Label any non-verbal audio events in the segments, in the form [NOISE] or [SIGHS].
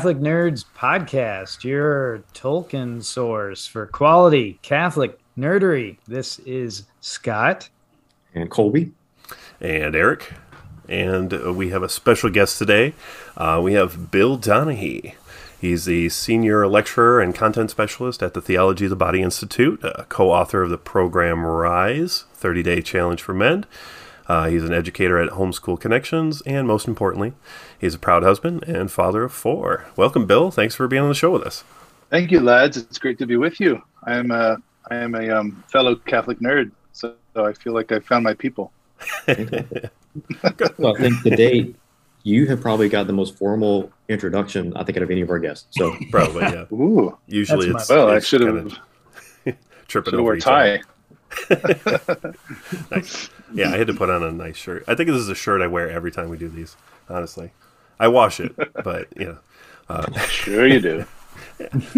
Catholic Nerds Podcast, your Tolkien source for quality Catholic nerdery. This is Scott. and Colby. and Eric. And uh, we have a special guest today. Uh, we have Bill Donahue. He's the senior lecturer and content specialist at the Theology of the Body Institute, uh, co author of the program Rise 30 Day Challenge for Men. Uh, he's an educator at Homeschool Connections, and most importantly, he's a proud husband and father of four. Welcome, Bill. Thanks for being on the show with us. Thank you, lads. It's great to be with you. I am a I am a um, fellow Catholic nerd, so I feel like I found my people. [LAUGHS] Well, I think to date, you have probably got the most formal introduction I think out of any of our guests. So Probably, yeah. [LAUGHS] Ooh, Usually it's, my- well, I should have kinda [LAUGHS] tripping over wore a each other. tie. Nice. Yeah, I had to put on a nice shirt. I think this is a shirt I wear every time we do these. Honestly, I wash it, [LAUGHS] but you know. Sure, you do. [LAUGHS]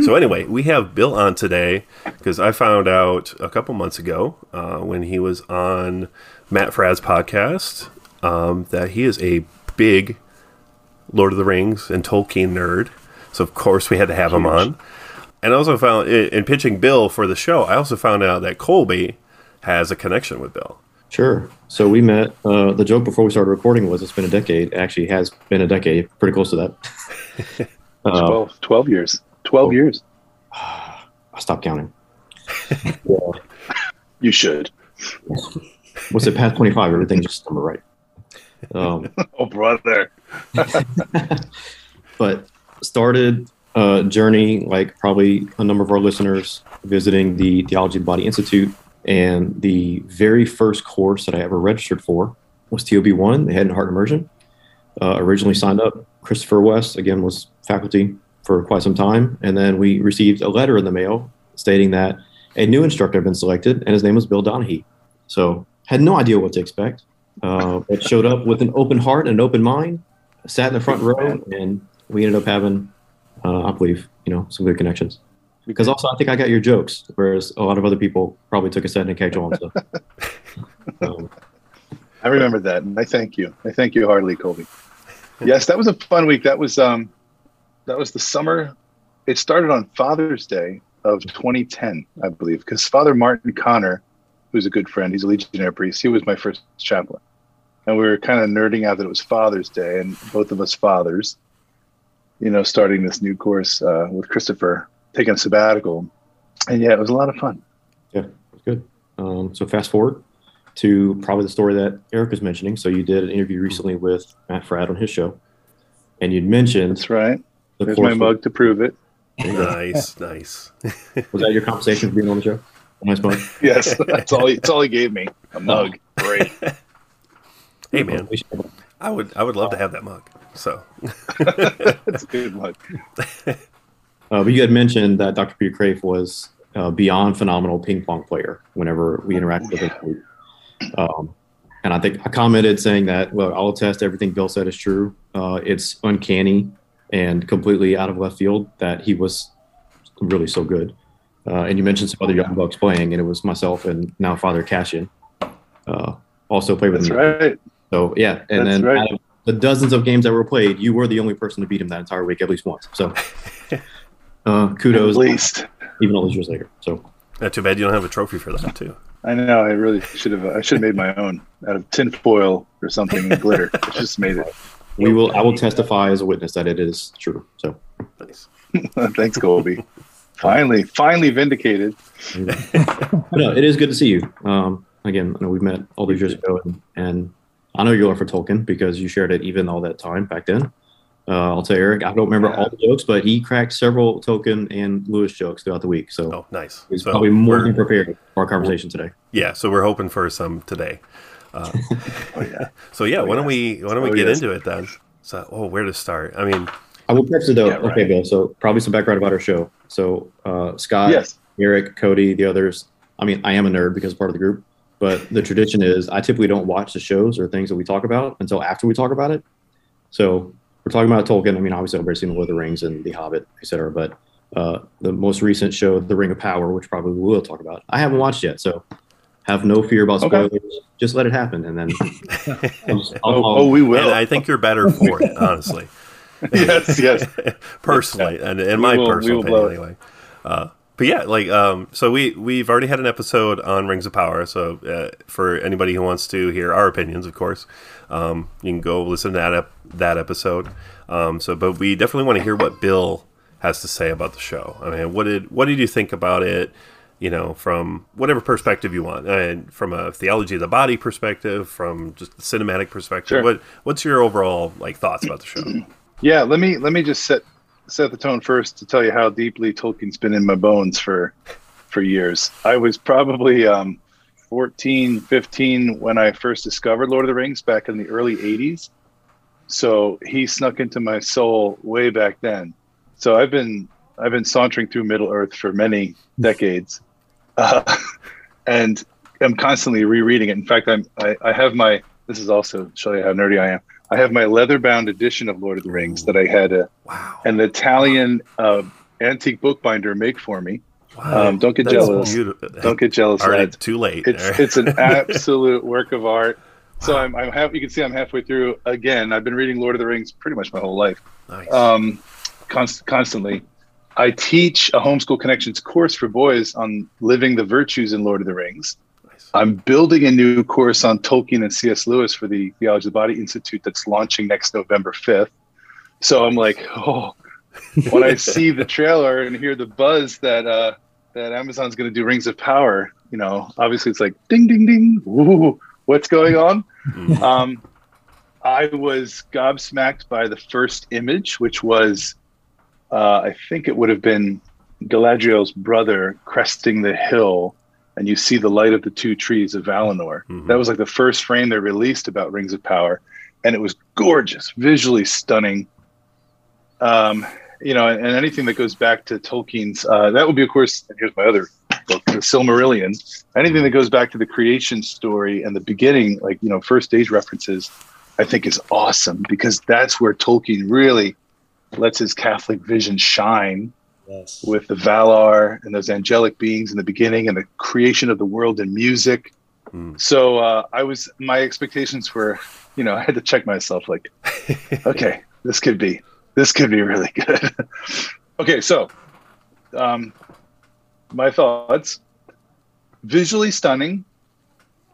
So anyway, we have Bill on today because I found out a couple months ago uh, when he was on Matt Fradd's podcast um, that he is a big Lord of the Rings and Tolkien nerd. So of course we had to have him on. And I also found in pitching Bill for the show, I also found out that Colby has a connection with Bill. Sure. So we met. Uh, the joke before we started recording was it's been a decade. It actually has been a decade, pretty close to that. [LAUGHS] uh, 12, 12 years. 12 years. [SIGHS] I stopped counting. [LAUGHS] Yeah. You should. [LAUGHS] What's it past 25? Everything just number right. Um, Oh, brother. but started a journey like probably a number of our listeners visiting the Theology of the Body Institute. And the very first course that I ever registered for was TOB1, the Head and Heart Immersion. Uh, originally signed up. Christopher West, again, was faculty for quite some time. And then we received a letter in the mail stating that a new instructor had been selected, and his name was Bill Donahue. So had no idea what to expect. Uh, but showed up with an open heart and an open mind, sat in the front row, and we ended up having, uh, I believe, you know, some good connections. Because also, I think I got your jokes, whereas a lot of other people probably took a second to catch on. So, [LAUGHS] um, I remember that, and I thank you. I thank you heartily, Colby. Yes, that was a fun week. That was um, that was the summer. It started on Father's Day of 2010, I believe, because Father Martin Connor, who's a good friend, he's a Legionnaire priest. He was my first chaplain, and we were kind of nerding out that it was Father's Day, and both of us fathers, you know, starting this new course uh, with Christopher, taking a sabbatical, and yeah, it was a lot of fun. yeah, it was good. Um, so fast forward to probably the story that Eric was mentioning. So you did an interview recently with Matt Fradd on his show, and you'd mentioned That's right. the There's my course- mug to prove it. Nice, nice. Was that your compensation for being on the show? A nice mug. Yes, that's all. He, that's all he gave me. A mug. Great. [LAUGHS] Hey man, I would I would love to have that mug. So [LAUGHS] That's a good mug. [LAUGHS] Uh, but you had mentioned that Dr. Peter Kreeft was uh, beyond phenomenal ping pong player whenever we interacted with him. Um, and I think I commented saying that, well, I'll attest everything Bill said is true. Uh, it's uncanny and completely out of left field that he was really so good. Uh, and you mentioned some other young bucks playing, and it was myself and now Father Cashin uh, also played with That's him. right. So yeah, and That's then right. out of the dozens of games that were played, you were the only person to beat him that entire week at least once. So [LAUGHS] uh, kudos, At least. even all these years later. So not too bad you don't have a trophy for that too. I know. I really should have. I should have made my own out of tin foil or something and glitter. [LAUGHS] I just made it. we will. I will testify as a witness that it is true. So Nice. [LAUGHS] Thanks, Colby. Finally, finally vindicated. [LAUGHS] no, it is good to see you. Um, again, I know we've met all these years ago, and, and I know you are for Tolkien because you shared it even all that time back then. Uh, I'll tell Eric, I don't remember all the jokes, but he cracked several Tolkien and Lewis jokes throughout the week. So Oh, nice. he's So probably more than prepared for our conversation today. Yeah, so we're hoping for some today. Uh, [LAUGHS] Oh yeah. so yeah, Oh, why don't we why don't we Oh, get yes. into it then? So oh, where to start? I mean, I will preface it though. Yeah, right. Okay, Bill. So probably some background about our show. So uh, Scott, Yes. Eric, Cody, the others. I mean, I am a nerd because part of the group, but the tradition is I typically don't watch the shows or things that we talk about until after we talk about it. So we're talking about Tolkien. I mean, obviously, everybody's seen the Lord of the Rings and The Hobbit, etc. But uh, the most recent show, The Ring of Power, which probably we will talk about, I haven't watched yet. So have no fear about Okay. spoilers. Just let it happen, and then [LAUGHS] I'll just- I'll- Oh, I'll- oh, we will. And I think you're better for it, honestly. [LAUGHS] yes, yes. [LAUGHS] personally, and in my will- personal will blow opinion, anyway. Uh, but yeah, like um, so we we've already had an episode on Rings of Power. So uh, for anybody who wants to hear our opinions, of course, um, you can go listen to that ep- that episode. Um, so, but we definitely want to hear what Bill has to say about the show. I mean, what did what did you think about it? You know, from whatever perspective you want, and from a theology of the body perspective, from just the cinematic perspective. Sure. What what's your overall like thoughts about the show? [CLEARS THROAT] Yeah, let me let me just set set the tone first to tell you how deeply Tolkien's been in my bones for for years. I was probably um, 14, 15 when I first discovered Lord of the Rings back in the early 80s. So he snuck into my soul way back then. So I've been I've been sauntering through Middle Earth for many [LAUGHS] decades, uh, [LAUGHS] and I'm constantly rereading it. In fact, I'm I, I have my this is also show you how nerdy I am. I have my leather-bound edition of Lord of the Rings that I had a, Wow. an Italian uh, antique bookbinder make for me. Wow. Um, don't get jealous. beautiful. Don't get jealous, Already lads. too late. It's it's an [LAUGHS] absolute work of art. So I'm I'm half. You can see I'm halfway through again. I've been reading Lord of the Rings pretty much my whole life, nice. um, const- constantly. I teach a homeschool connections course for boys on living the virtues in Lord of the Rings. nice. I'm building a new course on Tolkien and C.S. Lewis for the Theology of the Body Institute that's launching next November 5th. So I'm like, oh, when I [LAUGHS] see the trailer and hear the buzz that uh, that Amazon's going to do Rings of Power, you know, obviously it's like ding, ding, ding. Ooh, what's going on? Mhm. Um, I was gobsmacked by the first image, which was, uh, I think it would have been Galadriel's brother cresting the hill, and you see the light of the two trees of Valinor. Mhm. That was like the first frame they released about Rings of Power, and it was gorgeous, visually stunning. Um, you know, and, and anything that goes back to Tolkien's, uh, that would be, of course, and here's my other book, The Silmarillion. Anything that goes back to the creation story and the beginning, like, you know, first stage references, I think is awesome because that's where Tolkien really lets his Catholic vision shine Yes. with the Valar and those angelic beings in the beginning and the creation of the world and music. Mm. So uh, I was, my expectations were, you know, [LAUGHS] I had to check myself like, [LAUGHS] okay, this could be, this could be really good. [LAUGHS] okay, so um, my thoughts visually stunning.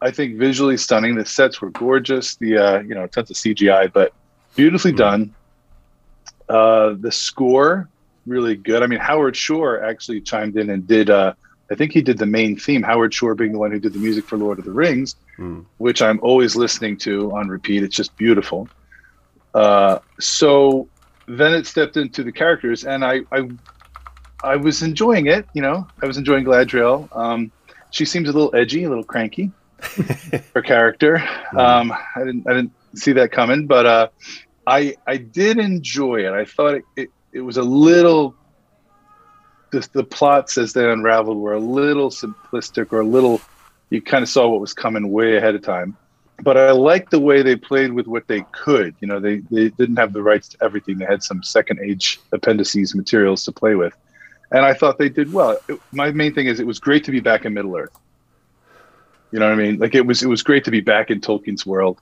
I think visually stunning. The sets were gorgeous. The uh, you know tons of CGI, but beautifully Mhm. done. Uh, the score really good. I mean, Howard Shore actually chimed in and did. Uh, I think he did the main theme. Howard Shore being the one who did the music for Lord of the Rings, Mm. which I'm always listening to on repeat. It's just beautiful. Uh, so then it stepped into the characters, and I, I, I was enjoying it. You know, I was enjoying Galadriel. Um, she seems a little edgy, a little cranky. [LAUGHS] her character. Um, I didn't, I didn't see that coming, but uh, I, I did enjoy it. I thought it, it, it was a little. The, the plots as they unraveled were a little simplistic or a little you kind of saw what was coming way ahead of time. But I like the way they played with what they could. You know, they, they didn't have the rights to everything. They had some second age appendices materials to play with. And I thought they did well. It, my main thing is it was great to be back in Middle Earth. You know what I mean? Like it was it was great to be back in Tolkien's world.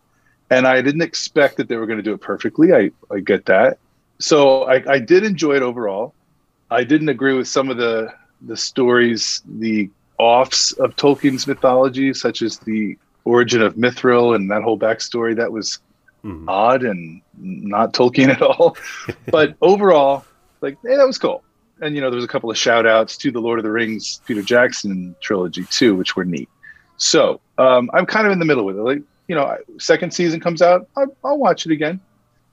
And I didn't expect that they were going to do it perfectly. I, I get that. So I, I did enjoy it overall. I didn't agree with some of the the stories, the offs of Tolkien's mythology, such as the origin of Mithril and that whole backstory. That was Mhm. odd and not Tolkien at all. [LAUGHS] but overall, like, hey, that was cool. And you know, there was a couple of shout outs to the Lord of the Rings Peter Jackson trilogy too, which were neat. So um, I'm kind of in the middle with it. Like, you know, second season comes out, I, I'll watch it again.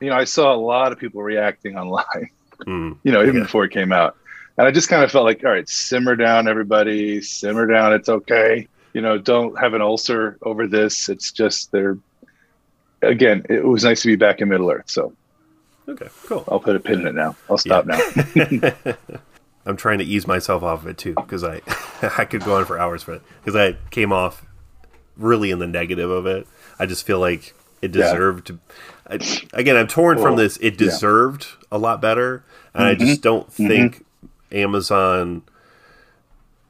You know, I saw a lot of people reacting [LAUGHS] online Mm. you know, even Yeah. before it came out. And I just kind of felt like, all right, simmer down, everybody, simmer down. It's okay. You know, don't have an ulcer over this. It's just they're, again, it was nice to be back in Middle Earth. So Okay, cool. I'll put a pin in it now. I'll stop now. [LAUGHS] I'm trying to ease myself off of it too because I [LAUGHS] I could go on for hours for it because I came off really in the negative of it. I just feel like it deserved to. I, again, I'm torn from this. It yeah. deserved a lot better, and I mm-hmm. just don't mm-hmm. think Amazon.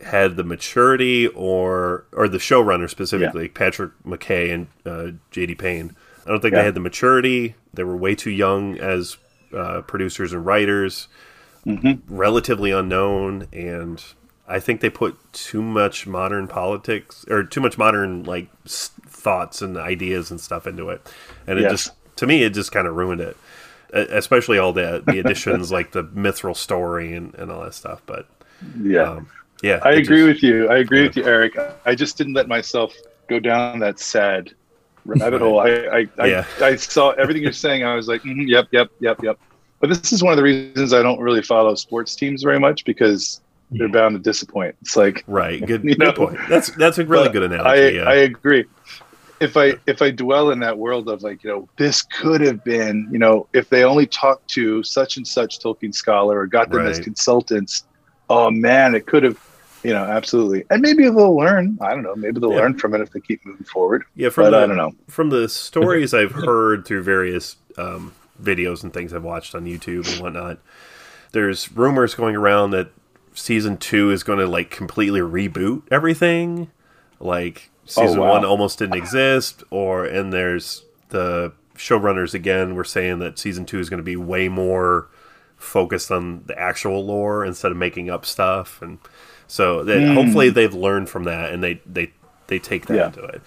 Had the maturity or or the showrunner specifically, yeah. Patrick McKay and uh, J.D. Payne. I don't think yeah. they had the maturity. They were way too young as uh, producers and writers, mm-hmm. relatively unknown, and I think they put too much modern politics or too much modern like thoughts and ideas and stuff into it, and it yes. just to me it just kind of ruined it. Especially all the the additions [LAUGHS] like the mithril story and, and all that stuff. But yeah, um, yeah, I agree just, with you. I agree yeah. with you, Eric. I just didn't let myself go down that sad rabbit hole. I I, I, yeah. I, saw everything you're saying. I was like, mm-hmm, yep, yep, yep, yep. But this is one of the reasons I don't really follow sports teams very much because they're bound to disappoint. It's like right, good, [LAUGHS] you know, good point. That's that's a really good analogy. I, yeah. I agree. If I if I dwell in that world of like you know this could have been you know if they only talked to such and such Tolkien scholar or got them right. as consultants, oh man, it could have you know absolutely and maybe they'll learn i don't know maybe they'll yeah. learn from it if they keep moving forward yeah from but the, i don't know from the stories [LAUGHS] i've heard through various um, videos and things i've watched on youtube and whatnot there's rumors going around that season two is going to like completely reboot everything. Like season oh, wow. one almost didn't exist, or and there's the showrunners again were saying that season two is going to be way more focused on the actual lore instead of making up stuff, and so that mm. hopefully they've learned from that and they they they take that yeah. into it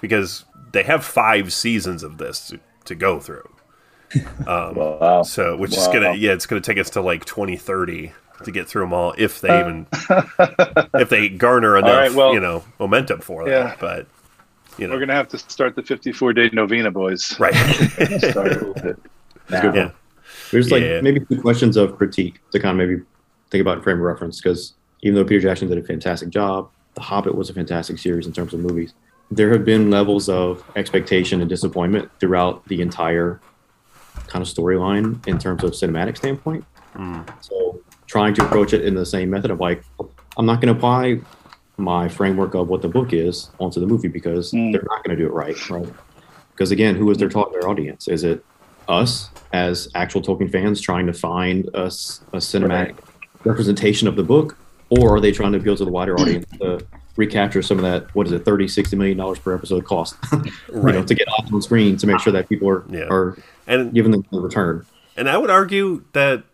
because they have five seasons of this to, to go through. [LAUGHS] Um, wow. So, which wow. is gonna yeah, it's gonna take us to like 2030 to get through them all if they even if they garner [LAUGHS] enough right, well, you know momentum for them. Yeah. But you know, we're gonna have to start the 54 day novena, boys. Right. [LAUGHS] yeah. There's like yeah. maybe two questions of critique to kind of maybe think about frame of reference because even though Peter Jackson did a fantastic job, The Hobbit was a fantastic series in terms of movies. There have been levels of expectation and disappointment throughout the entire kind of storyline in terms of cinematic standpoint. Mm. So trying to approach it in the same method of like, I'm not going to apply my framework of what the book is onto the movie because mm. they're not going to do it right, right? Because again, who is their target audience? Is it us as actual Tolkien fans trying to find a, a cinematic right. representation of the book, or are they trying to appeal to the wider audience to recapture some of that? What is it, 30 60 million dollars per episode cost? right. [LAUGHS] you know, to get off on screen to make sure that people are yeah. are and giving them the return. And I would argue that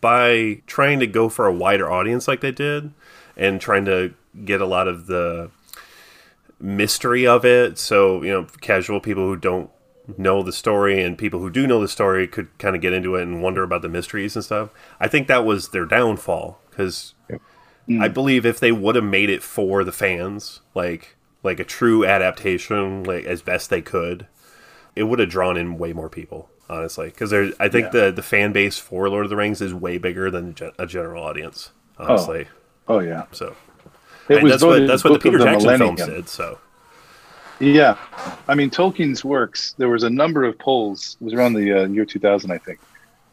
by trying to go for a wider audience like they did and trying to get a lot of the mystery of it so you know casual people who don't know the story and people who do know the story could kind of get into it and wonder about the mysteries and stuff i think that was their downfall because yeah. Mm. i believe if they would have made it for the fans like like a true adaptation like as best they could it would have drawn in way more people honestly, because there's I think yeah. the the fan base for Lord of the Rings is way bigger than a general audience. Honestly. Oh, oh yeah. So it was that's what that's what the Peter the Jackson Millennium. films did. So. Yeah, I mean Tolkien's works. There was a number of polls. It was around the uh, year 2000, I think.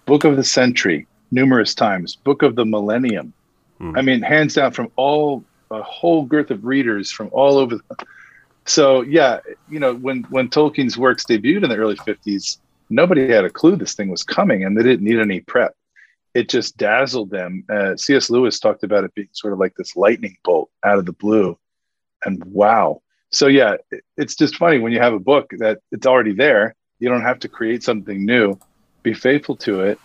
Book of the Century, numerous times. Book of the Millennium. Hmm. I mean, hands down from all a whole girth of readers from all over. The, so yeah, you know when when Tolkien's works debuted in the early 50s, nobody had a clue this thing was coming and they didn't need any prep. It just dazzled them. Uh, C.S. Lewis talked about it being sort of like this lightning bolt out of the blue. And wow. So, yeah, it, it's just funny when you have a book that it's already there. You don't have to create something new. Be faithful to it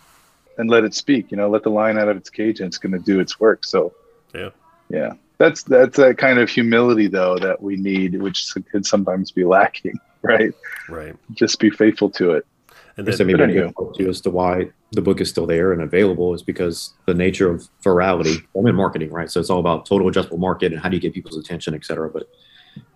and let it speak. You know, let the lion out of its cage and it's going to do its work. So, yeah. Yeah. That's that's that kind of humility though that we need, which could sometimes be lacking, [LAUGHS] right? Right. Just be faithful to it. And then, so maybe anyway. to as to why the book is still there and available is because the nature of virality. I'm in marketing, right? So it's all about total addressable market and how do you get people's attention, et cetera. But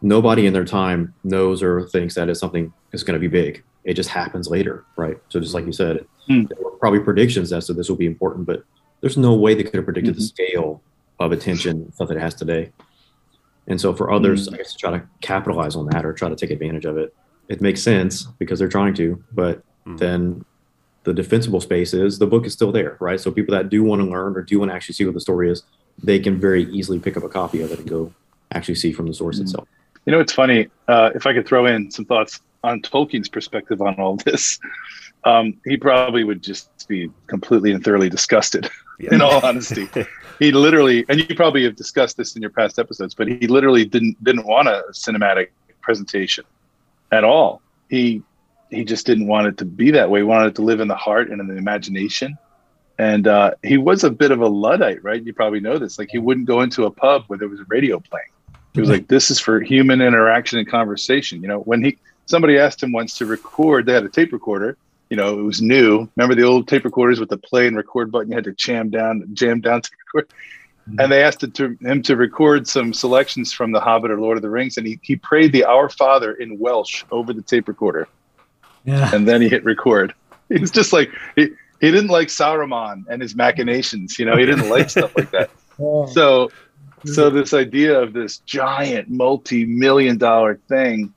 nobody in their time knows or thinks that it's something is going to be big. It just happens later, right? So just like you said, mm. there were probably predictions as to this will be important, but there's no way they could have predicted mm-hmm. the scale of attention stuff that it has today. And so for others, mm. I guess to try to capitalize on that or try to take advantage of it, it makes sense because they're trying to, but mm-hmm. then the defensible space is the book is still there, right? So people that do want to learn or do want to actually see what the story is, they can very easily pick up a copy of it and go actually see from the source mm-hmm. itself. You know, it's funny. Uh, if I could throw in some thoughts on Tolkien's perspective on all this, um, he probably would just be completely and thoroughly disgusted in all honesty. [LAUGHS] he literally, and you probably have discussed this in your past episodes, but he literally didn't didn't want a cinematic presentation at all. He he just didn't want it to be that way. He wanted it to live in the heart and in the imagination. And uh, he was a bit of a luddite, right? You probably know this. Like he wouldn't go into a pub where there was a radio playing. He was like, "This is for human interaction and conversation." You know, when he somebody asked him once to record, they had a tape recorder. You know, it was new. Remember the old tape recorders with the play and record button? You had to jam down, jam down to record. Mm-hmm. And they asked to, him to record some selections from The Hobbit or Lord of the Rings, and he, he prayed the Our Father in Welsh over the tape recorder. Yeah. And then he hit record. He was just like he, he didn't like Saruman and his machinations. You know, he didn't like stuff like that. [LAUGHS] Oh. So so this idea of this giant multi-million dollar thing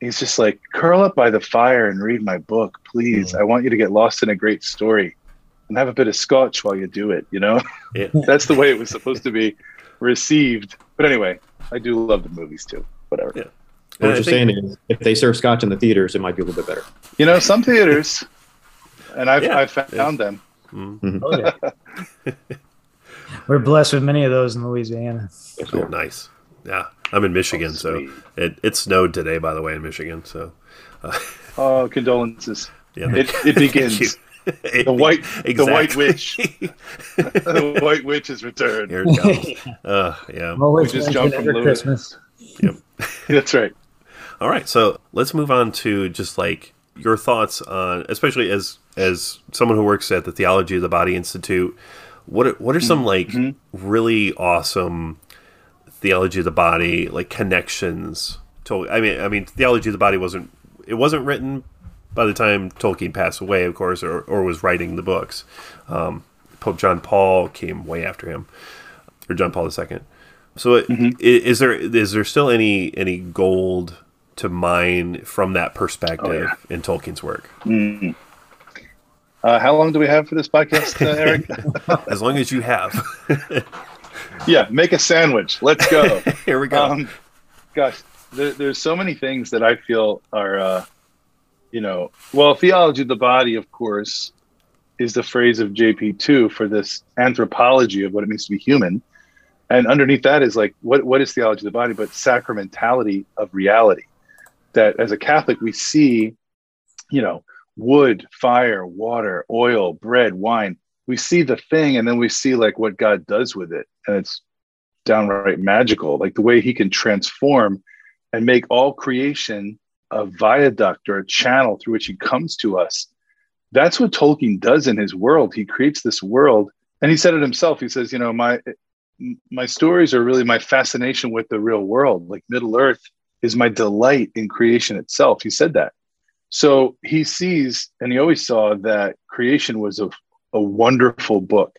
he's just like curl up by the fire and read my book please i want you to get lost in a great story and have a bit of scotch while you do it you know yeah. [LAUGHS] that's the way it was supposed to be received but anyway i do love the movies too whatever yeah. what you're saying is if they serve scotch in the theaters it might be a little bit better you know some theaters and i've, yeah. I've found them mm-hmm. oh, yeah. [LAUGHS] We're blessed with many of those in Louisiana. Oh, nice. Yeah, I'm in Michigan, oh, so it, it snowed today, by the way, in Michigan. So, uh, oh, condolences. Yeah, it, it [LAUGHS] begins. the white, exactly. the white witch, [LAUGHS] the white witch has returned. Here it comes. [LAUGHS] Uh, yeah, we just jumped from Christmas. Yep, that's right. All right, so let's move on to just like your thoughts on, especially as as someone who works at the Theology of the Body Institute. What what are some like mm-hmm. really awesome theology of the body like connections? To I mean, I mean, theology of the body wasn't it wasn't written by the time Tolkien passed away, of course, or, or was writing the books. Um, Pope John Paul came way after him, or John Paul II. So, mm-hmm. is there is there still any any gold to mine from that perspective oh, yeah. in Tolkien's work? Mm-hmm. Uh, how long do we have for this podcast, uh, Eric? [LAUGHS] as long as you have. [LAUGHS] yeah, make a sandwich. Let's go. [LAUGHS] Here we go. Um, gosh, there, there's so many things that I feel are, uh, you know, well, theology of the body, of course, is the phrase of JP2 for this anthropology of what it means to be human. And underneath that is like, what, what is theology of the body? But sacramentality of reality. That as a Catholic, we see, you know, wood, fire, water, oil, bread, wine. We see the thing and then we see like what God does with it. And it's downright magical, like the way he can transform and make all creation a viaduct or a channel through which he comes to us. That's what Tolkien does in his world. He creates this world and he said it himself. He says, you know, my my stories are really my fascination with the real world. Like Middle Earth is my delight in creation itself. He said that. So he sees, and he always saw that creation was a, a wonderful book.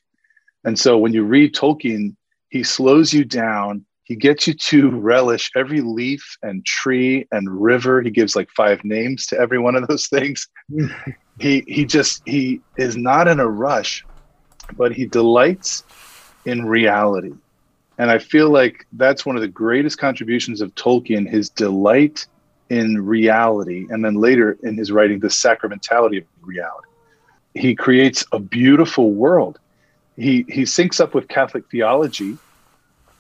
And so when you read Tolkien, he slows you down. He gets you to relish every leaf and tree and river. He gives like five names to every one of those things. [LAUGHS] he he just he is not in a rush, but he delights in reality. And I feel like that's one of the greatest contributions of Tolkien, his delight in reality, and then later in his writing, the sacramentality of reality. He creates a beautiful world. He he syncs up with Catholic theology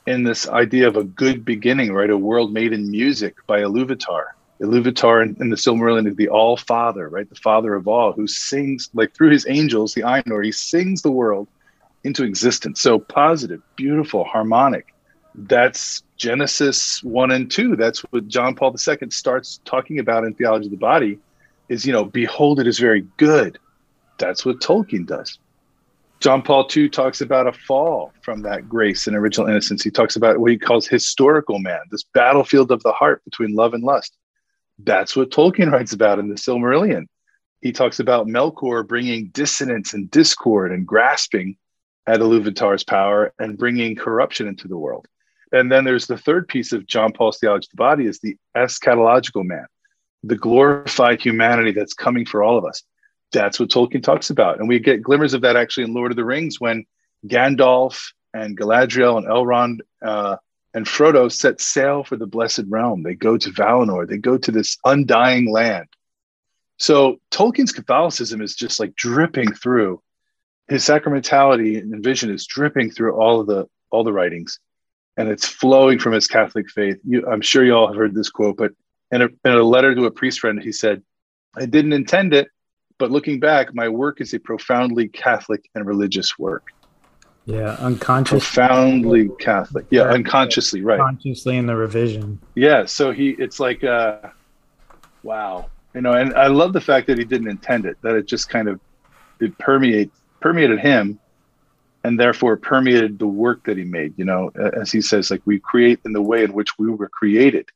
in this idea of a good beginning, right? A world made in music by Iluvatar. Iluvatar in, in the Silmarillion is the All Father, right? The Father of all, who sings like through his angels, the Ainur, he sings the world into existence. So positive, beautiful, harmonic that's Genesis 1 and 2. That's what John Paul II starts talking about in Theology of the Body is, you know, behold, it is very good. That's what Tolkien does. John Paul II talks about a fall from that grace and original innocence. He talks about what he calls historical man, this battlefield of the heart between love and lust. That's what Tolkien writes about in the Silmarillion. He talks about Melkor bringing dissonance and discord and grasping at Iluvatar's power and bringing corruption into the world and then there's the third piece of John Paul's theology of the body is the eschatological man, the glorified humanity that's coming for all of us. That's what Tolkien talks about. And we get glimmers of that actually in Lord of the Rings when Gandalf and Galadriel and Elrond uh, and Frodo set sail for the blessed realm. They go to Valinor, they go to this undying land. So Tolkien's Catholicism is just like dripping through his sacramentality and vision is dripping through all of the all the writings, and it's flowing from his Catholic faith. You, I'm sure you all have heard this quote, but in a, in a letter to a priest friend, he said, "I didn't intend it, but looking back, my work is a profoundly Catholic and religious work." Yeah, unconsciously. Profoundly Catholic. Yeah, unconsciously, right. Consciously in the revision. Yeah, so he it's like uh wow. You know, and I love the fact that he didn't intend it, that it just kind of it permeate permeated him and therefore permeated the work that he made, you know, as he says like we create in the way in which we were created.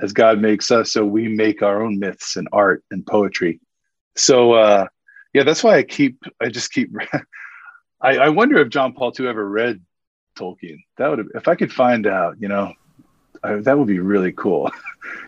As God makes us, so we make our own myths and art and poetry. So uh yeah, that's why I keep I just keep [LAUGHS] I, I wonder if John Paul II ever read Tolkien. That would have, if I could find out, you know, I, that would be really cool. [LAUGHS]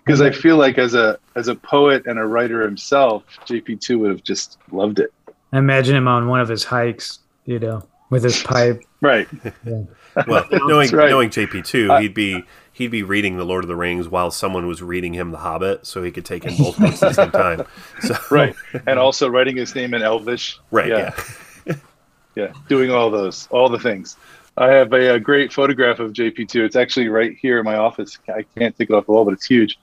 Because I feel like as a as a poet and a writer himself, JP2 would have just loved it. I imagine him on one of his hikes, you know, with his pipe. Right. Yeah. [LAUGHS] Well, knowing right. knowing JP two, Uh, he'd be he'd be reading the Lord of the Rings while someone was reading him the Hobbit, so he could take in both books at the same time. [LAUGHS] So Right. And also writing his name in Elvish. right, Yeah. yeah. [LAUGHS] yeah doing all those all the things i have a, a great photograph of jp2 it's actually right here in my office i can't take it off the wall but it's huge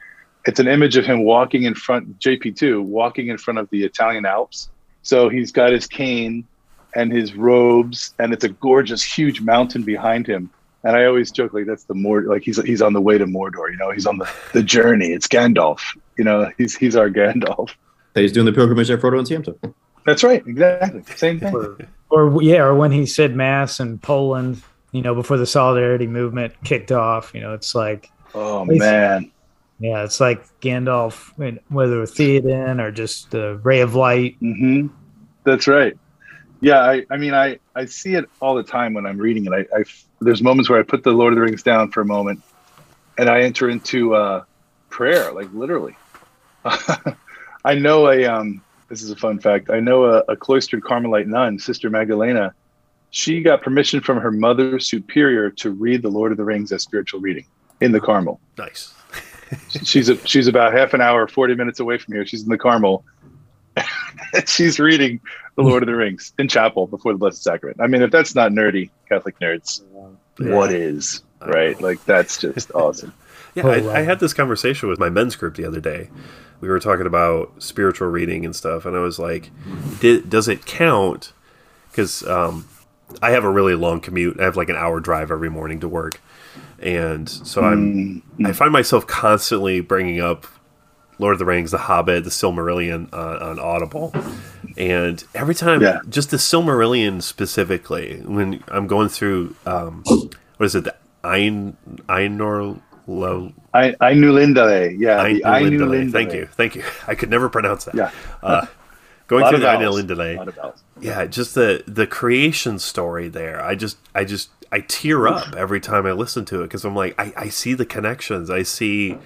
it's an image of him walking in front jp2 walking in front of the italian alps so he's got his cane and his robes and it's a gorgeous huge mountain behind him. And i always joke like that's the more like he's he's on the way to mordor you know? He's on the, the journey. It's gandalf you know? He's he's our gandalf. That he's doing the pilgrimage at Frodo and Samson. that's right exactly. Same thing. Or, or yeah, or when he said mass in Poland, you know, before the solidarity movement kicked off, you know, it's like oh man. Yeah, it's like Gandalf, whether a Theoden or just the ray of light. hmm That's right. Yeah, I, I mean, I, I see it all the time when I'm reading it. I, I, there's moments where I put the Lord of the Rings down for a moment, and I enter into uh, prayer, like literally. [LAUGHS] I know a. Um, this is a fun fact. I know a, a cloistered Carmelite nun, Sister Magdalena. She got permission from her mother superior to read the Lord of the Rings as spiritual reading in the Carmel Nice. she's a, she's about half an hour, forty minutes away from here. She's in the Carmel. [LAUGHS] she's reading the Lord of the Rings in chapel before the Blessed Sacrament. I mean, if that's not nerdy Catholic nerds, what is right? Like that's just [LAUGHS] awesome. Yeah, Oh, I, wow. I had this conversation with my men's group the other day. We were talking about spiritual reading and stuff, and I was like, Did, "Does it count?" Because um, I have a really long commute. I have like an hour drive every morning to work, and so I'm Mm, I find myself constantly bringing up Lord of the Rings, The Hobbit, The Silmarillion on, on Audible, and every time, Yeah. just the Silmarillion specifically, when I'm going through, um, what is it, the Ein Einor Lo I Ainulindalë. Yeah, the Ainulindalë. Thank you, thank you. [LAUGHS] I could never pronounce that. Yeah. Uh, going through the Ein vowels. Lindale, lot of vowels. yeah, just the the creation story there. I just I just I tear up every time I listen to it because I'm like I, I see the connections. I see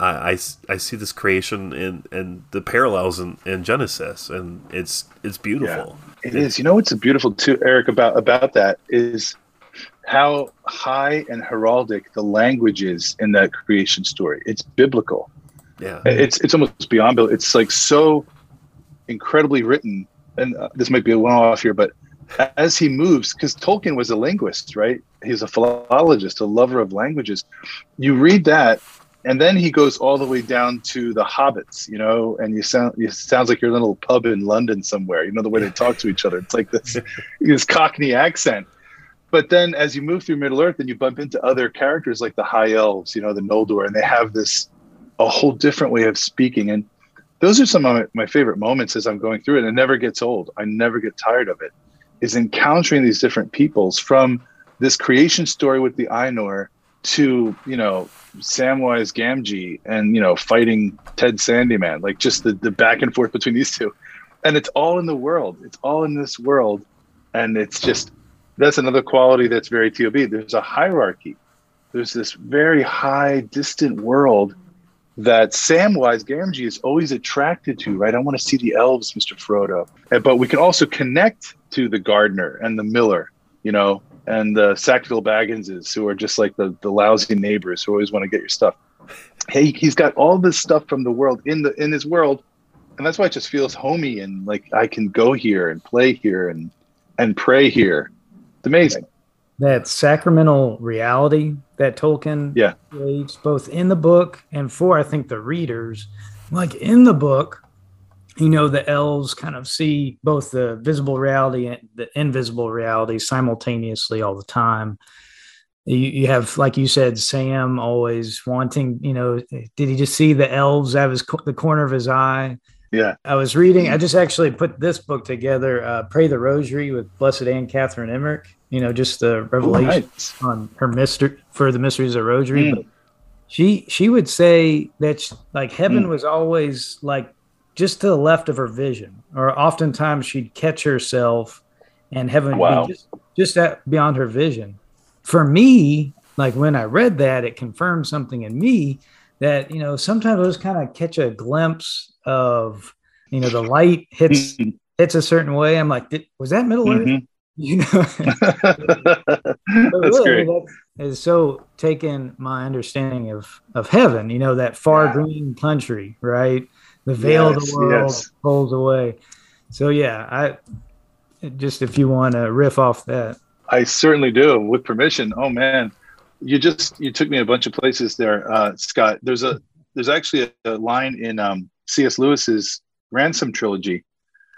I, I, I see this creation and and the parallels in, in Genesis and it's it's beautiful. It is. You know what's beautiful too, Eric, about about that is how high and heraldic the language is in that creation story. It's biblical. Yeah. It's it's almost beyond. It's like so incredibly written. And uh, this might be a one off here, but as he moves, because Tolkien was a linguist, right? He's a philologist, a lover of languages. You read that, and then he goes all the way down to the hobbits, you know, and you sound it sounds like your little pub in London somewhere. You know the way they talk to each other. It's like this [LAUGHS] this Cockney accent. But then as you move through Middle Earth, and you bump into other characters like the High Elves, you know, the Noldor, and they have this a whole different way of speaking. And those are some of my, favorite moments as I'm going through it. It never gets old. I never get tired of it. Is encountering these different peoples from this creation story with the Ainur to, you know, Samwise Gamgee and, you know, fighting Ted Sandyman, like just the, the back and forth between these two. And it's all in the world. It's all in this world. And it's just, that's another quality that's very TOB. There's a hierarchy. There's this very high, distant world that Samwise Gamgee is always attracted to, right? I want to see the elves, Mr. Frodo. But we can also connect to the gardener and the miller, you know, and the Sackville Bagginses, who are just like the, the lousy neighbors who always want to get your stuff. Hey, he's got all this stuff from the world in the in his world, and that's why it just feels homey and like I can go here and play here and and pray here. It's amazing. That sacramental reality that Tolkien Yeah. creates both in the book and for I think the readers. Like in the book, you know, the elves kind of see both the visible reality and the invisible reality simultaneously all the time. You, you have, like you said, Sam always wanting, you know, did he just see the elves out of his, the corner of his eye? Yeah. I was reading, I just actually put this book together, uh, Pray the Rosary with Blessed Anne Catherine Emmerich, you know, just the revelations on her mystery for the mysteries of rosary Mm. but she she would say that sh like heaven Mm. was always like just to the left of her vision or oftentimes she'd catch herself and heaven Wow. just, just at, beyond her vision for me like when i read that it confirmed something in me that you know sometimes i just kind of catch a glimpse of you know the light hits Mhm. hits a certain way i'm like "Did- was that middle earth Mhm. [LAUGHS] you know [LAUGHS] That's really, great. that is so taken my understanding of of heaven. You know that far Yeah. green country, right? The veil of the world yes. pulls away. So yeah, I just if you want to riff off that. I certainly do, with permission. Oh man, you just you took me a bunch of places there, uh, Scott. There's a there's actually a, a line in um, C.S. Lewis's Ransom trilogy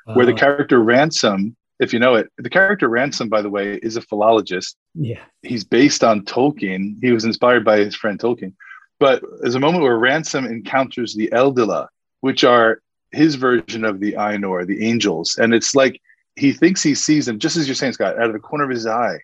where the Uh, character Ransom, if you know it, the character Ransom, by the way, is a philologist. yeah, He's based on Tolkien. He was inspired by his friend Tolkien. But there's a moment where Ransom encounters the Eldila, which are his version of the Ainur, the angels, and it's like he thinks he sees them, just as you're saying, Scott, out of the corner of his eye.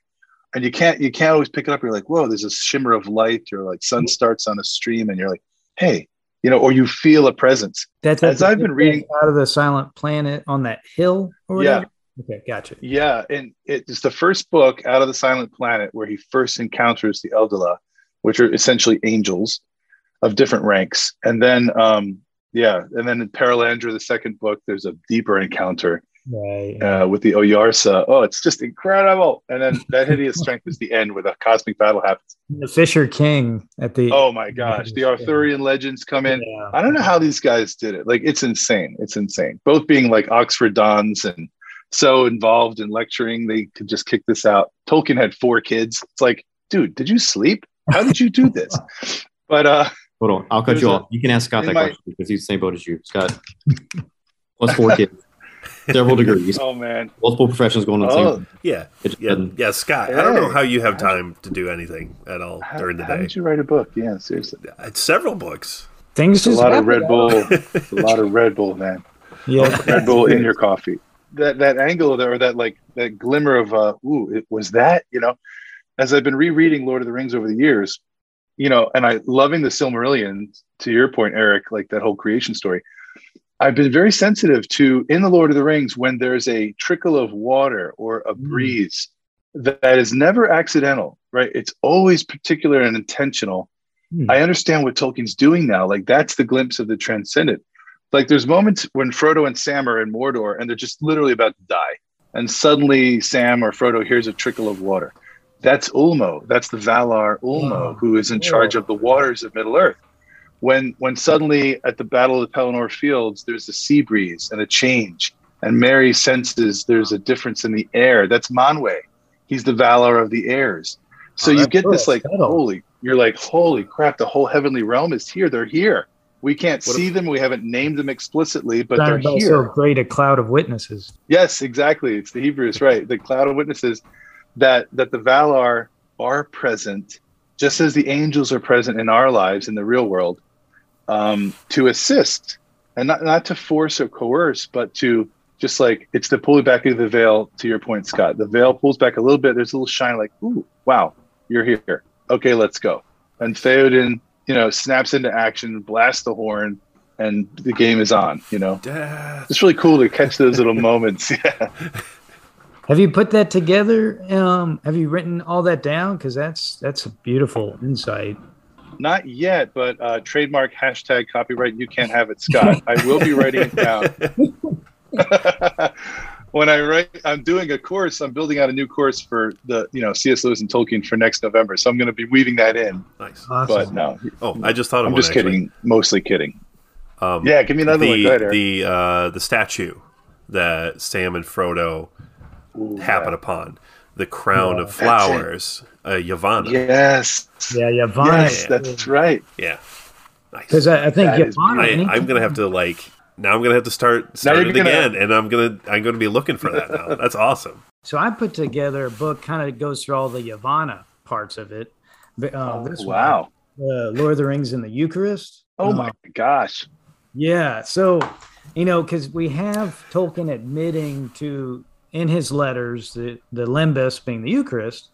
And you can't you can't always pick it up. You're like, whoa, there's a shimmer of light, or like sun starts on a stream, and you're like, hey, you know, or you feel a presence. that's As I've been reading- out of the silent planet on that hill. Or Yeah. Okay, gotcha. Yeah, and it's the first book out of the Silent Planet where he first encounters the Eldila, which are essentially angels of different ranks. And then, um, yeah, and then in Perelandra, the second book, there's a deeper encounter Right. uh, with the Oyarsa. Oh, it's just incredible! And then that [LAUGHS] hideous strength is the end where the cosmic battle happens. the Fisher King at the. Oh my gosh, the Arthurian legends come in. Yeah. I don't know how these guys did it. Like it's insane. It's insane. Both being like Oxford dons and so involved in lecturing, they could just kick this out. Tolkien had four kids. It's like, dude, did you sleep? How did you do this? [LAUGHS] But uh Hold on, I'll cut There's you a- off. You can ask Scott that my- question because he's the same boat as you. Scott, plus four kids, [LAUGHS] several degrees, oh man. multiple professions going on Oh. Yeah, yeah, doesn't- yeah. Scott, I don't know how you have time to do anything at all how, during the how day. did you write a book? Yeah, seriously. It's several books. Things It's a lot of happen. Red Bull. [LAUGHS] A lot of Red Bull, man. Yeah. Red Bull [LAUGHS] in your coffee. That that angle there, or that like that glimmer of uh, ooh, it was that, you know. As I've been rereading Lord of the Rings over the years, you know, and I loving the Silmarillion. To your point, Eric, like that whole creation story. I've been very sensitive to in the Lord of the Rings when there's a trickle of water or a Mm. breeze that, that is never accidental, right? It's always particular and intentional. Hmm. I understand what Tolkien's doing now. Like that's the glimpse of the transcendent. Like there's moments when Frodo and Sam are in Mordor and they're just literally about to die. And suddenly Sam or Frodo hears a trickle of water. That's Ulmo. That's the Valar Ulmo Wow. who is in charge of the waters of Middle Earth. When when suddenly at the Battle of the Pelennor Fields there's a sea breeze and a change, and Merry senses there's a difference in the air. That's Manwe. He's the Valar of the airs. So Oh, you get cool. this like holy, you're like holy crap! The whole heavenly realm is here. They're here. We can't What see them. We haven't named them explicitly, but they're here. so great a cloud of witnesses. Yes, exactly. It's the Hebrews, right? The cloud of witnesses that that the Valar are present, just as the angels are present in our lives in the real world, um, to assist and not not to force or coerce, but to just like it's the pulling back of the veil. To your point, Scott, the veil pulls back a little bit. There's a little shine, like, ooh, wow, you're here. Okay, let's go. And Theoden, you know, snaps into action, blasts the horn, and the game is on. You know, Death. it's really cool to catch those little moments. [LAUGHS] Yeah. Have you put that together? Um, have you written all that down? Because that's that's a beautiful insight. Not yet, but uh, trademark hashtag copyright. You can't have it, Scott. I will be writing it down. [LAUGHS] when I write, I'm doing a course. I'm building out a new course for the you know C.S. Lewis and Tolkien for next November. So I'm going to be weaving that in. Nice. Awesome. But no, Oh, I just thought of I'm one. just actually. kidding. Mostly kidding. Um, Yeah, give me another the one. Go ahead, Eric. the uh, the statue that Sam and Frodo Ooh, happen yeah. upon the crown yeah, of flowers, uh, Yavanna. Yes. Yeah, Yavanna. Yes, that's right. Yeah. Because nice. I, I, think Yavanna. I, am gonna have to like now. I'm gonna have to start start it gonna, again, and I'm gonna I'm gonna be looking for that now. [LAUGHS] That's awesome. So I put together a book, kind of goes through all the Yavanna parts of it. Uh, oh, wow. One, uh, Lord of the Rings and the Eucharist. Oh my gosh. Yeah. So, you know, because we have Tolkien admitting to in his letters the the lembas being the Eucharist,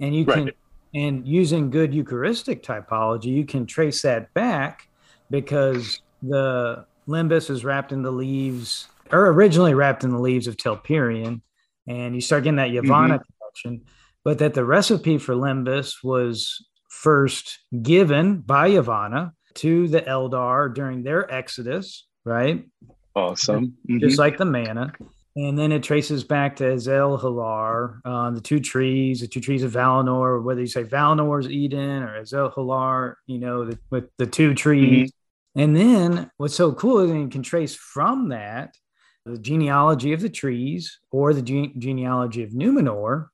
and you can right. and using good Eucharistic typology, you can trace that back because the lembas is wrapped in the leaves, or originally wrapped in the leaves of Telperion, and you start getting that Yavanna mm-hmm. connection. But that the recipe for lembas was first given by Yavanna to the Eldar during their exodus, right? Awesome. Mm-hmm. Just like the manna. And then it traces back to Ezellohar, uh, the two trees, the two trees of Valinor, whether you say Valinor's Eden or Ezellohar, you know, the, with the two trees. Mm-hmm. And then what's so cool is you can trace from that the genealogy of the trees or the gene- genealogy of Numenor,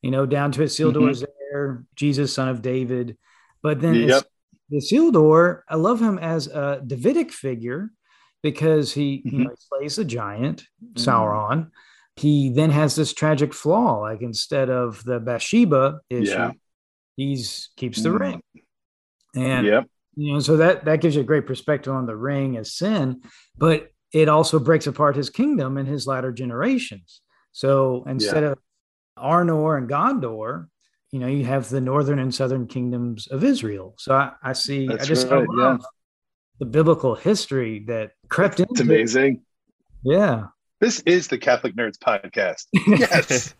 you know, down to Isildur's mm-hmm. there, Jesus, son of David. But then yep. Isildur, I love him as a Davidic figure because he, mm-hmm. you know, slays a giant, mm-hmm. Sauron. Mm-hmm. He then has this tragic flaw, like instead of the Bathsheba issue, yeah. he's keeps the mm-hmm. ring. And yep. you know, so that that gives you a great perspective on the ring as sin, but it also breaks apart his kingdom in his latter generations. So instead yeah. of Arnor and Gondor, you know, you have the northern and southern kingdoms of Israel. So I, I see, That's I just right, love yeah. The biblical history that crept into. It's amazing. Yeah. This is the Catholic Nerds podcast. [LAUGHS] Yes.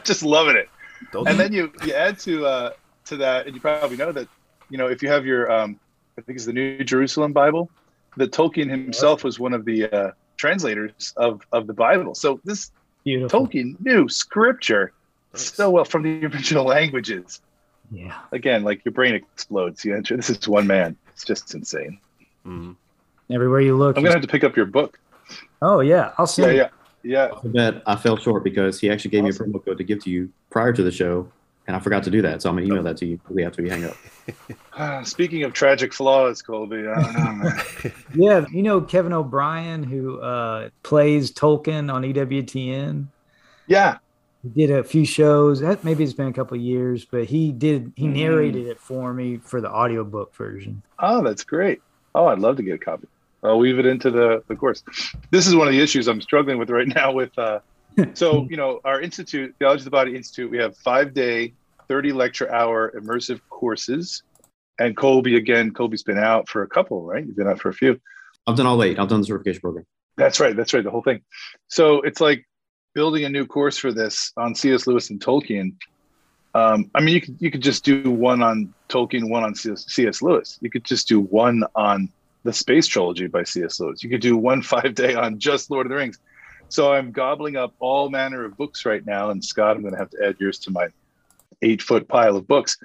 [LAUGHS] just loving it. Don't and then you you add to uh to that, and you probably know that, you know, if you have your um I think it's the New Jerusalem Bible, that Tolkien himself was one of the uh, translators of of the Bible. So this Beautiful. Tolkien knew scripture so well from the original languages. Yeah. Again, like your brain explodes. You enter. This is one man. It's just insane. Mm-hmm. Everywhere you look, I'm gonna have to pick up your book. Oh yeah, I'll see. Yeah, yeah, yeah. I bet I fell short because he actually gave awesome. me a promo code to give to you prior to the show, and I forgot to do that. So I'm gonna email that to you We after we hang up. [LAUGHS] Speaking of tragic flaws, Colby. know, [LAUGHS] yeah, you know Kevin O'Brien who uh, plays Tolkien on EWTN. Yeah, he did a few shows. That maybe it's been a couple years, but he did he mm-hmm. narrated mm. it for me for the audiobook version. Oh, that's great. Oh, I'd love to get a copy. I'll weave it into the, the course. This is one of the issues I'm struggling with right [LAUGHS] now with uh, so you know our institute theology of the body institute we have five day 30 lecture hour immersive courses and colby again colby's been out for a couple right you've been out for a few i've done all eight i've done the certification program that's right that's right the whole thing so it's like building a new course for this on cs lewis and tolkien um, i mean you could you could just do one on tolkien one on cs, lewis you could just do one on the space trilogy by cs lewis you could do one [LAUGHS] five day on just lord of the rings so I'm gobbling up all manner of books right now. And Scott, I'm going to have to add yours to my eight foot pile of books.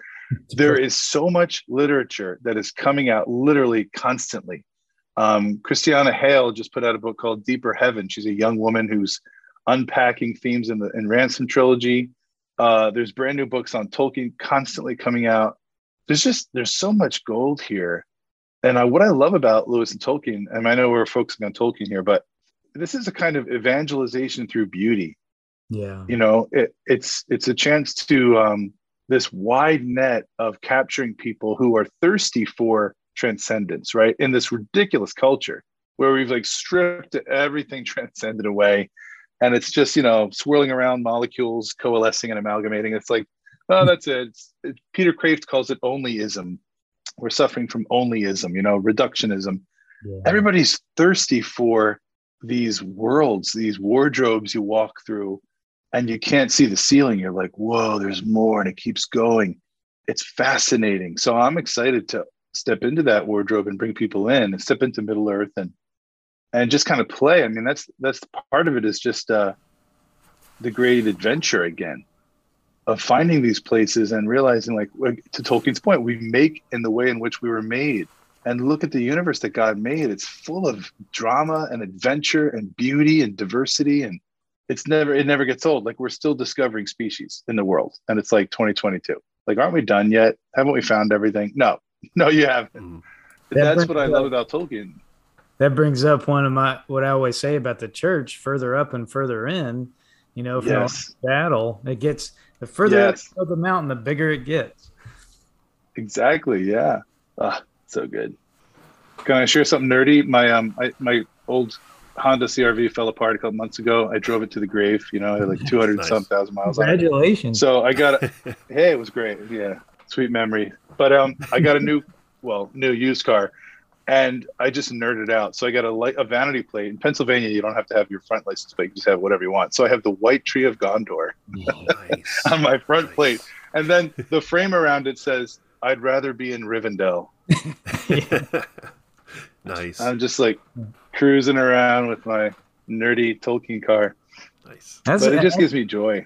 There is so much literature that is coming out literally constantly. Um, Christiana Hale just put out a book called Deeper Heaven. She's a young woman who's unpacking themes in the in Ransom trilogy. Uh, there's brand new books on Tolkien constantly coming out. There's just there's so much gold here, and I, what I love about Lewis and Tolkien, and I know we're focusing on Tolkien here, but this is a kind of evangelization through beauty. Yeah. You know, it, it's it's a chance to um, this wide net of capturing people who are thirsty for transcendence, right? In this ridiculous culture where we've like stripped everything [LAUGHS] transcended away and it's just, you know, swirling around molecules, coalescing and amalgamating. It's like, oh, that's it. it Peter Kreeft calls it onlyism. We're suffering from onlyism, you know, reductionism. Yeah. Everybody's thirsty for these worlds, these wardrobes you walk through, and you can't see the ceiling. You're like, whoa, there's more, and it keeps going. It's fascinating. So I'm excited to step into that wardrobe and bring people in and step into Middle Earth and and just kind of play. I mean, that's that's part of it is just uh, the great adventure again of finding these places and realizing, like to Tolkien's point, we make in the way in which we were made and look at the universe that God made. It's full of drama and adventure and beauty and diversity. And it's never it never gets old. Like we're still discovering species in the world, and it's like 2022. Like, aren't we done yet? Haven't we found everything? No, [LAUGHS] no, you haven't. Mm. That's what I love about Tolkien. That brings up one of my what I always say about the church: further up and further in. You know, from Yes. battle, it gets the further Yes. up the mountain, the bigger it gets. Exactly. Yeah. Ah, so good. Can I share something nerdy? My um, I, my old Honda CRV fell apart a couple months ago. I drove it to the grave. You know, like 200 [LAUGHS] Nice. some thousand miles on it. Congratulations! So I got a, [LAUGHS] hey, it was great. Yeah, sweet memory. But um, I got a new, well, new used car, and I just nerded out. So I got a light, a vanity plate in Pennsylvania. You don't have to have your front license plate; you just have whatever you want. So I have the White Tree of Gondor [LAUGHS] Nice. on my front Nice. plate, and then the frame around it says, "I'd rather be in Rivendell." [LAUGHS] nice. I'm just like cruising around with my nerdy Tolkien car, nice. that's but it just gives me joy.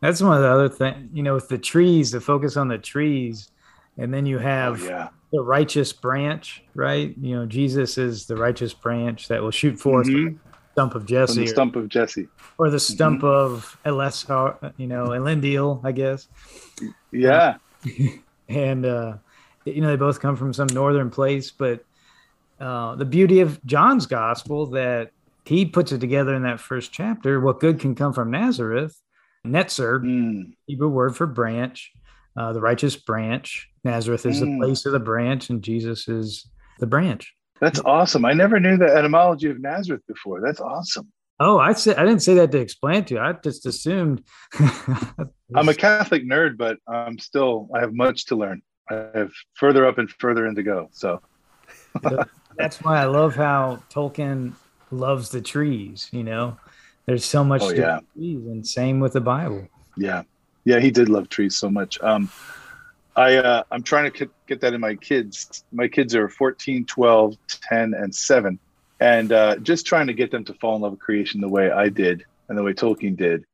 that's one of the other things. You know, with the trees, the focus on the trees, and then you Oh have yeah, the righteous branch, right? You know, Jesus is the righteous branch that will shoot forth Mhm. the stump of from Jesse, the or- stump of Jesse. or, the stump of Elessar, you know, Elendil, I guess. Yeah, [LAUGHS] and uh, you know they both come from some northern place but uh, the beauty of john's gospel that he puts it together in that first chapter what good can come from nazareth netzer Mm. hebrew word for branch uh, the righteous branch nazareth is the Mm. place of the branch and jesus is the branch That's awesome. I never knew the etymology of Nazareth before. That's awesome. oh i said i didn't say that to explain to you i just assumed [LAUGHS] I'm a Catholic nerd, but I'm still I have much to learn. I have further up and further in to go. So that's why I love how Tolkien loves the trees. You know, there's so much Oh, to yeah. the trees, and same with the Bible. yeah, yeah, he did love trees so much. Um, I uh, I'm trying to get, get that in my kids. My kids are 14, 12, 10, and seven, and uh, just trying to get them to fall in love with creation the way I did and the way Tolkien did.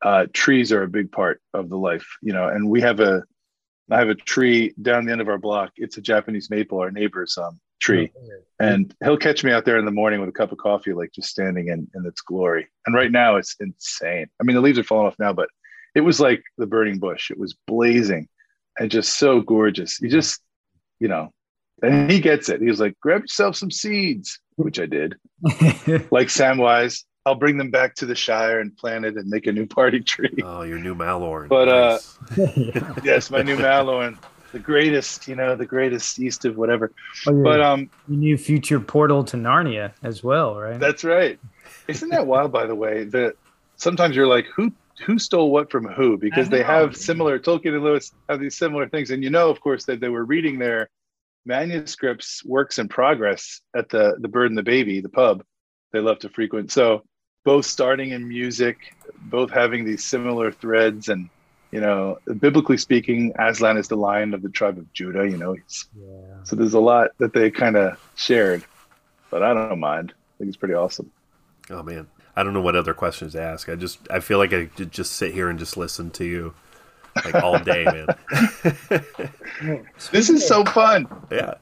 Uh, trees are a big part of the life, you know, and we have a I have a tree down the end of our block. It's a Japanese maple, our neighbor's um, tree. and he'll catch me out there in the morning with a cup of coffee, like just standing in, in its glory. And right now it's insane. I mean, the leaves are falling off now, but it was like the burning bush. It was blazing and just so gorgeous. You just, you know, and he gets it. He was like, grab yourself some seeds, which I did. [LAUGHS] Like Samwise, I'll bring them back to the Shire and plant it and make a new party tree. Oh, your new Mallorn. But, uh, [LAUGHS] yes, my new Mallorn, the greatest, you know, the greatest east of whatever. Oh, your, But um, your new future portal to Narnia as well, right? That's right. Isn't that wild, by the way? That sometimes you're like, who who stole what from who? Because they have similar Tolkien and Lewis have these similar things, and you know, of course, that they were reading their manuscripts, works in progress at the the Bird and the Baby, the pub they love to frequent. So both starting in music, both having these similar threads, and you know, biblically speaking, Aslan is the lion of the tribe of Judah. You know, yeah. so there's a lot that they kind of shared, but I don't mind. I think it's pretty awesome. oh man, I don't know what other questions to ask. I just I feel like I could just sit here and just listen to you like all day, man. This is so fun. Yeah.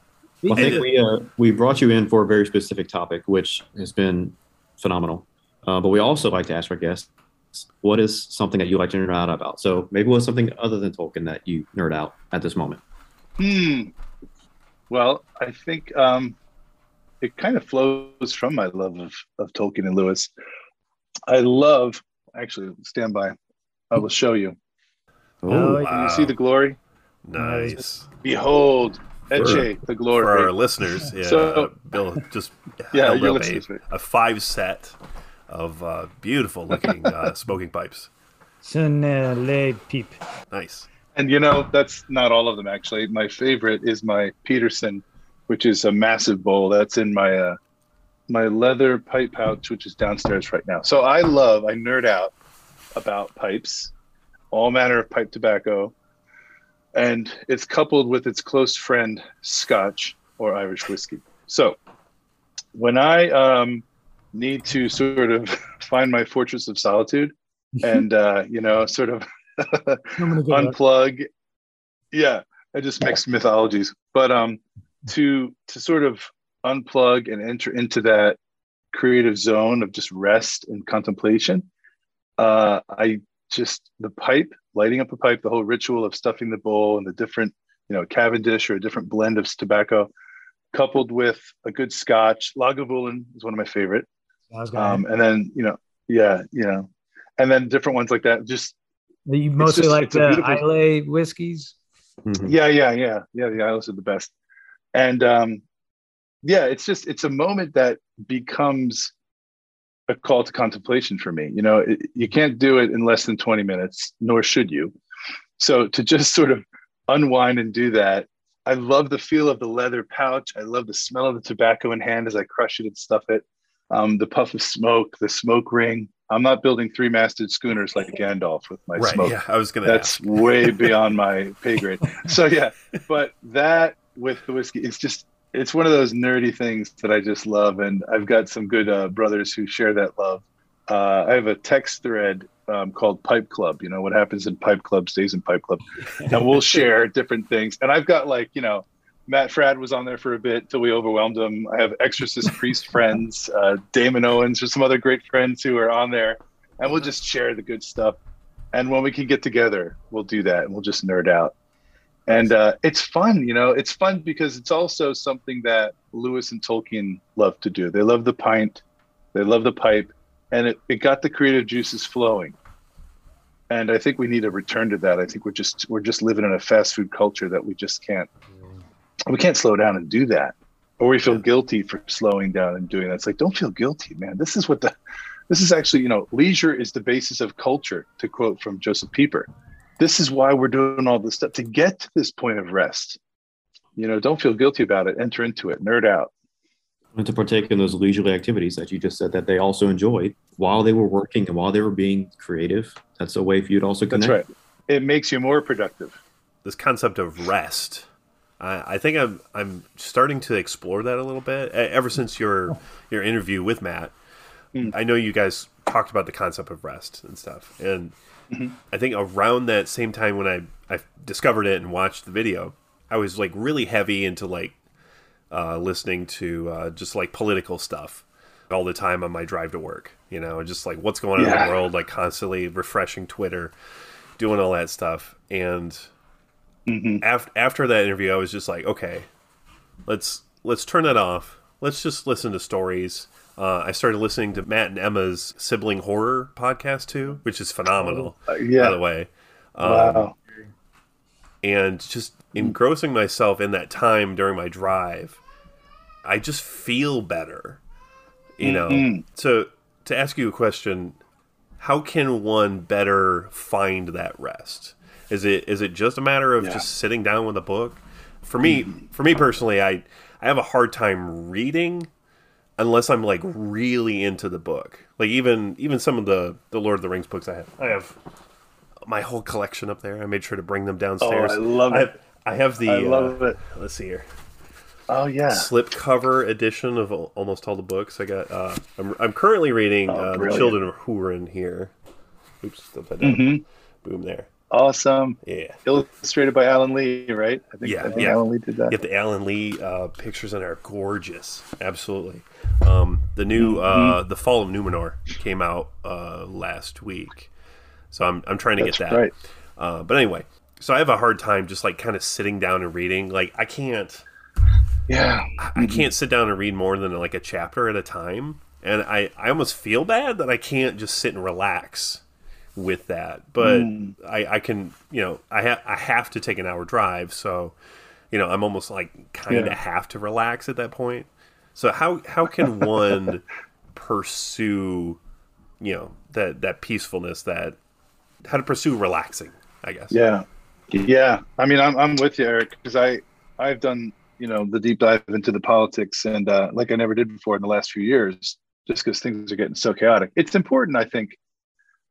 Well, I think we uh, we brought you in for a very specific topic, which has been phenomenal. Uh, but we also like to ask our guests, what is something that you like to nerd out about? So maybe what's something other than Tolkien that you nerd out at this moment? Hmm. Well, I think um, it kind of flows from my love of, of Tolkien and Lewis. I love, actually, stand by. I will show you. Oh, Can wow. you see the glory? Nice. Behold, Etche, the glory. For our listeners, yeah, So- Bill just [LAUGHS] Yeah, held your up a, a five set of uh, beautiful looking uh, [LAUGHS] smoking pipes. Sun uh, le. Nice. And you know, that's not all of them actually. My favorite is my Peterson, which is a massive bowl. That's in my uh, my leather pipe pouch, which is downstairs right now. So I love, I nerd out about pipes, all manner of pipe tobacco, and it's coupled with its close friend Scotch or Irish whiskey. So when I um, need to sort of [LAUGHS] find my fortress of solitude, [LAUGHS] and uh, you know, sort of I'm gonna go back. unplug yeah i just mix mythologies but um to to sort of unplug and enter into that creative zone of just rest and contemplation Uh, I just the pipe, lighting up a pipe, the whole ritual of stuffing the bowl and the different, you know, Cavendish or a different blend of tobacco, coupled with a good Scotch. Lagavulin is one of my favorite. Um, and then you know, yeah, you know, and then different ones like that. Just you mostly just, like the Islay whiskeys. Mm-hmm. Yeah, yeah, yeah, yeah. The Islays are the best, and um, yeah, it's just it's a moment that becomes a call to contemplation for me. You know, it, you can't do it in less than twenty minutes, nor should you. So to just [LAUGHS] sort of unwind and do that, I love the feel of the leather pouch. I love the smell of the tobacco in hand as I crush it and stuff it. Um, the puff of smoke, the smoke ring. I'm not building three masted schooners like Gandalf with my right, smoke. Yeah, I was gonna. That's way [LAUGHS] beyond my pay grade. So yeah, but that with the whiskey, it's just it's one of those nerdy things that I just love, and I've got some good uh, brothers who share that love. Uh, I have a text thread um, called Pipe Club. You know what happens in Pipe Club stays in Pipe Club, and we'll [LAUGHS] share different things. And I've got like you know, Matt Fradd was on there for a bit till we overwhelmed him. I have Exorcist priest [LAUGHS] friends, uh, Damon Owens, or some other great friends who are on there, and we'll just share the good stuff. And when we can get together, we'll do that, and we'll just nerd out and uh, it's fun you know it's fun because it's also something that lewis and tolkien love to do. They love the pint they love the pipe and it, it got the creative juices flowing. And i think we need a return to that. I think we're just we're just living in a fast food culture that we just can't we can't slow down and do that. Or we feel guilty for slowing down and doing that. It's like don't feel guilty man. This is what the this is actually you know leisure is the basis of culture to quote from joseph pieper this is why we're doing all this stuff to get to this point of rest. You know, don't feel guilty about it. Enter into it, nerd out. And to partake in those leisurely activities that you just said that they also enjoyed while they were working and while they were being creative. That's a way for you to also connect. That's right. It makes you more productive. This concept of rest. I, I think I'm I'm starting to explore that a little bit. Ever since your your interview with Matt, mm. I know you guys talked about the concept of rest and stuff. And Mm-hmm. I think around that same time when I I discovered it and watched the video, I was like really heavy into like uh, listening to uh, just like political stuff all the time on my drive to work. You know, just like what's going on yeah. in the world, like constantly refreshing Twitter, doing all that stuff. And mm-hmm. after after that interview, I was just like, okay, let's let's turn that off. Let's just listen to stories uh, I started listening to Matt and Emma's sibling horror podcast too, which is phenomenal. Uh, yeah. By the way. Um, wow. And just engrossing myself in that time during my drive, I just feel better. You know. Mm-hmm. So to ask you a question, how can one better find that rest? Is it is it just a matter of yeah. just sitting down with a book? For me, mm-hmm. for me personally, I I have a hard time reading unless I'm like really into the book. Like even even some of the the Lord of the Rings books I have. I have my whole collection up there. I made sure to bring them downstairs. Oh, I love I it. I have the. I love uh, it. Let's see here. Oh yeah, slip cover edition of almost all the books. I got. Uh, I'm I'm currently reading oh, uh, the Children of Hurin here. Oops, upside down. Mm-hmm. Boom there. Awesome. Yeah. Illustrated by Alan Lee, right? I think, yeah, I think yeah. Alan Lee did that. Yeah, the Alan Lee uh, pictures in there are gorgeous. Absolutely. Um, the new uh, mm-hmm. the Fall of Numenor came out uh, last week, so I'm I'm trying to That's get that. Right. Uh, but anyway, so I have a hard time just like kind of sitting down and reading. Like I can't. Yeah. I. I can't sit down and read more than like a chapter at a time, and I I almost feel bad that I can't just sit and relax with that. But mm. I I can you know I have I have to take an hour drive, so you know I'm almost like kind of yeah. have to relax at that point. So how how can one [LAUGHS] pursue, you know, that that peacefulness, that how to pursue relaxing? I guess. Yeah, yeah. I mean, I'm I'm with you, Eric, because I I've done you know the deep dive into the politics and uh, like I never did before in the last few years, just because things are getting so chaotic. It's important, I think,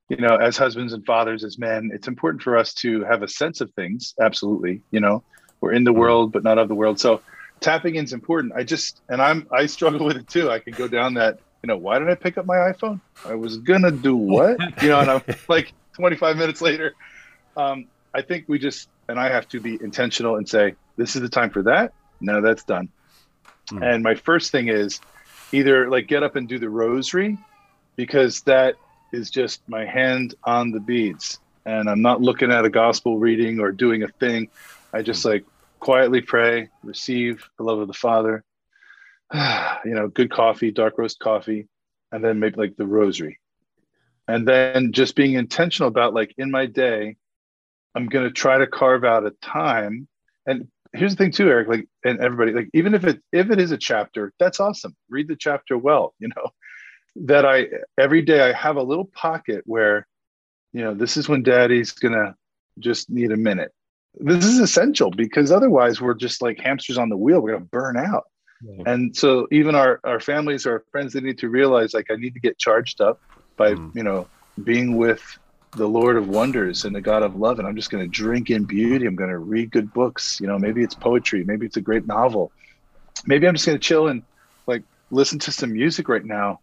you know, as husbands and fathers, as men, it's important for us to have a sense of things. Absolutely, you know, we're in the mm-hmm. world, but not of the world. So tapping in is important. I just and I'm I struggle with it too. I can go down that. You know, why did I pick up my iPhone? I was gonna do what? You know, and I'm [LAUGHS] like 25 minutes later. Um, I think we just and I have to be intentional and say this is the time for that. No, that's done. Mm. And my first thing is either like get up and do the rosary because that is just my hand on the beads and I'm not looking at a gospel reading or doing a thing. I just like quietly pray, receive the love of the Father, [SIGHS] you know, good coffee, dark roast coffee, and then maybe like the rosary. And then just being intentional about like in my day, I'm going to try to carve out a time. And here's the thing too, Eric, like, and everybody, like, even if it, if it is a chapter, that's awesome. Read the chapter well, you know, that I, every day I have a little pocket where, you know, this is when daddy's to just need a minute. This is essential because otherwise we're just like hamsters on the wheel. We're to burn out. Yeah. And so even our, our families, our friends, they need to realize like, I need to get charged up by, mm. you know, being with the Lord of wonders and the God of love. And I'm just going to drink in beauty. I'm going to read good books. You know, maybe it's poetry. Maybe it's a great novel. Maybe I'm just going to chill and like listen to some music right now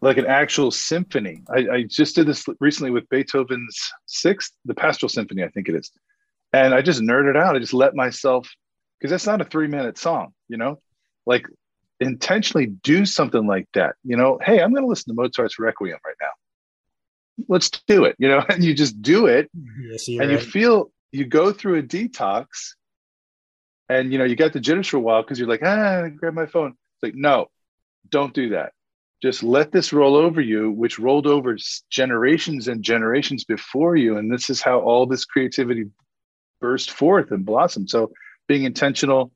like an actual symphony. I, I, just did this recently with Beethoven's sixth, the Pastoral Symphony, I think it is. And I just nerded out. I just let myself, because that's not a three minute song, you know, like intentionally do something like that. You know, hey, I'm going to listen to Mozart's Requiem right now. Let's do it, you know, [LAUGHS] and you just do it. Yes, and right. you feel, you go through a detox and, you know, you got the jitters for a while because you're like, ah, grab my phone. It's like, no, don't do that just let this roll over you, which rolled over generations and generations before you. And this is how all this creativity burst forth and blossomed. So being intentional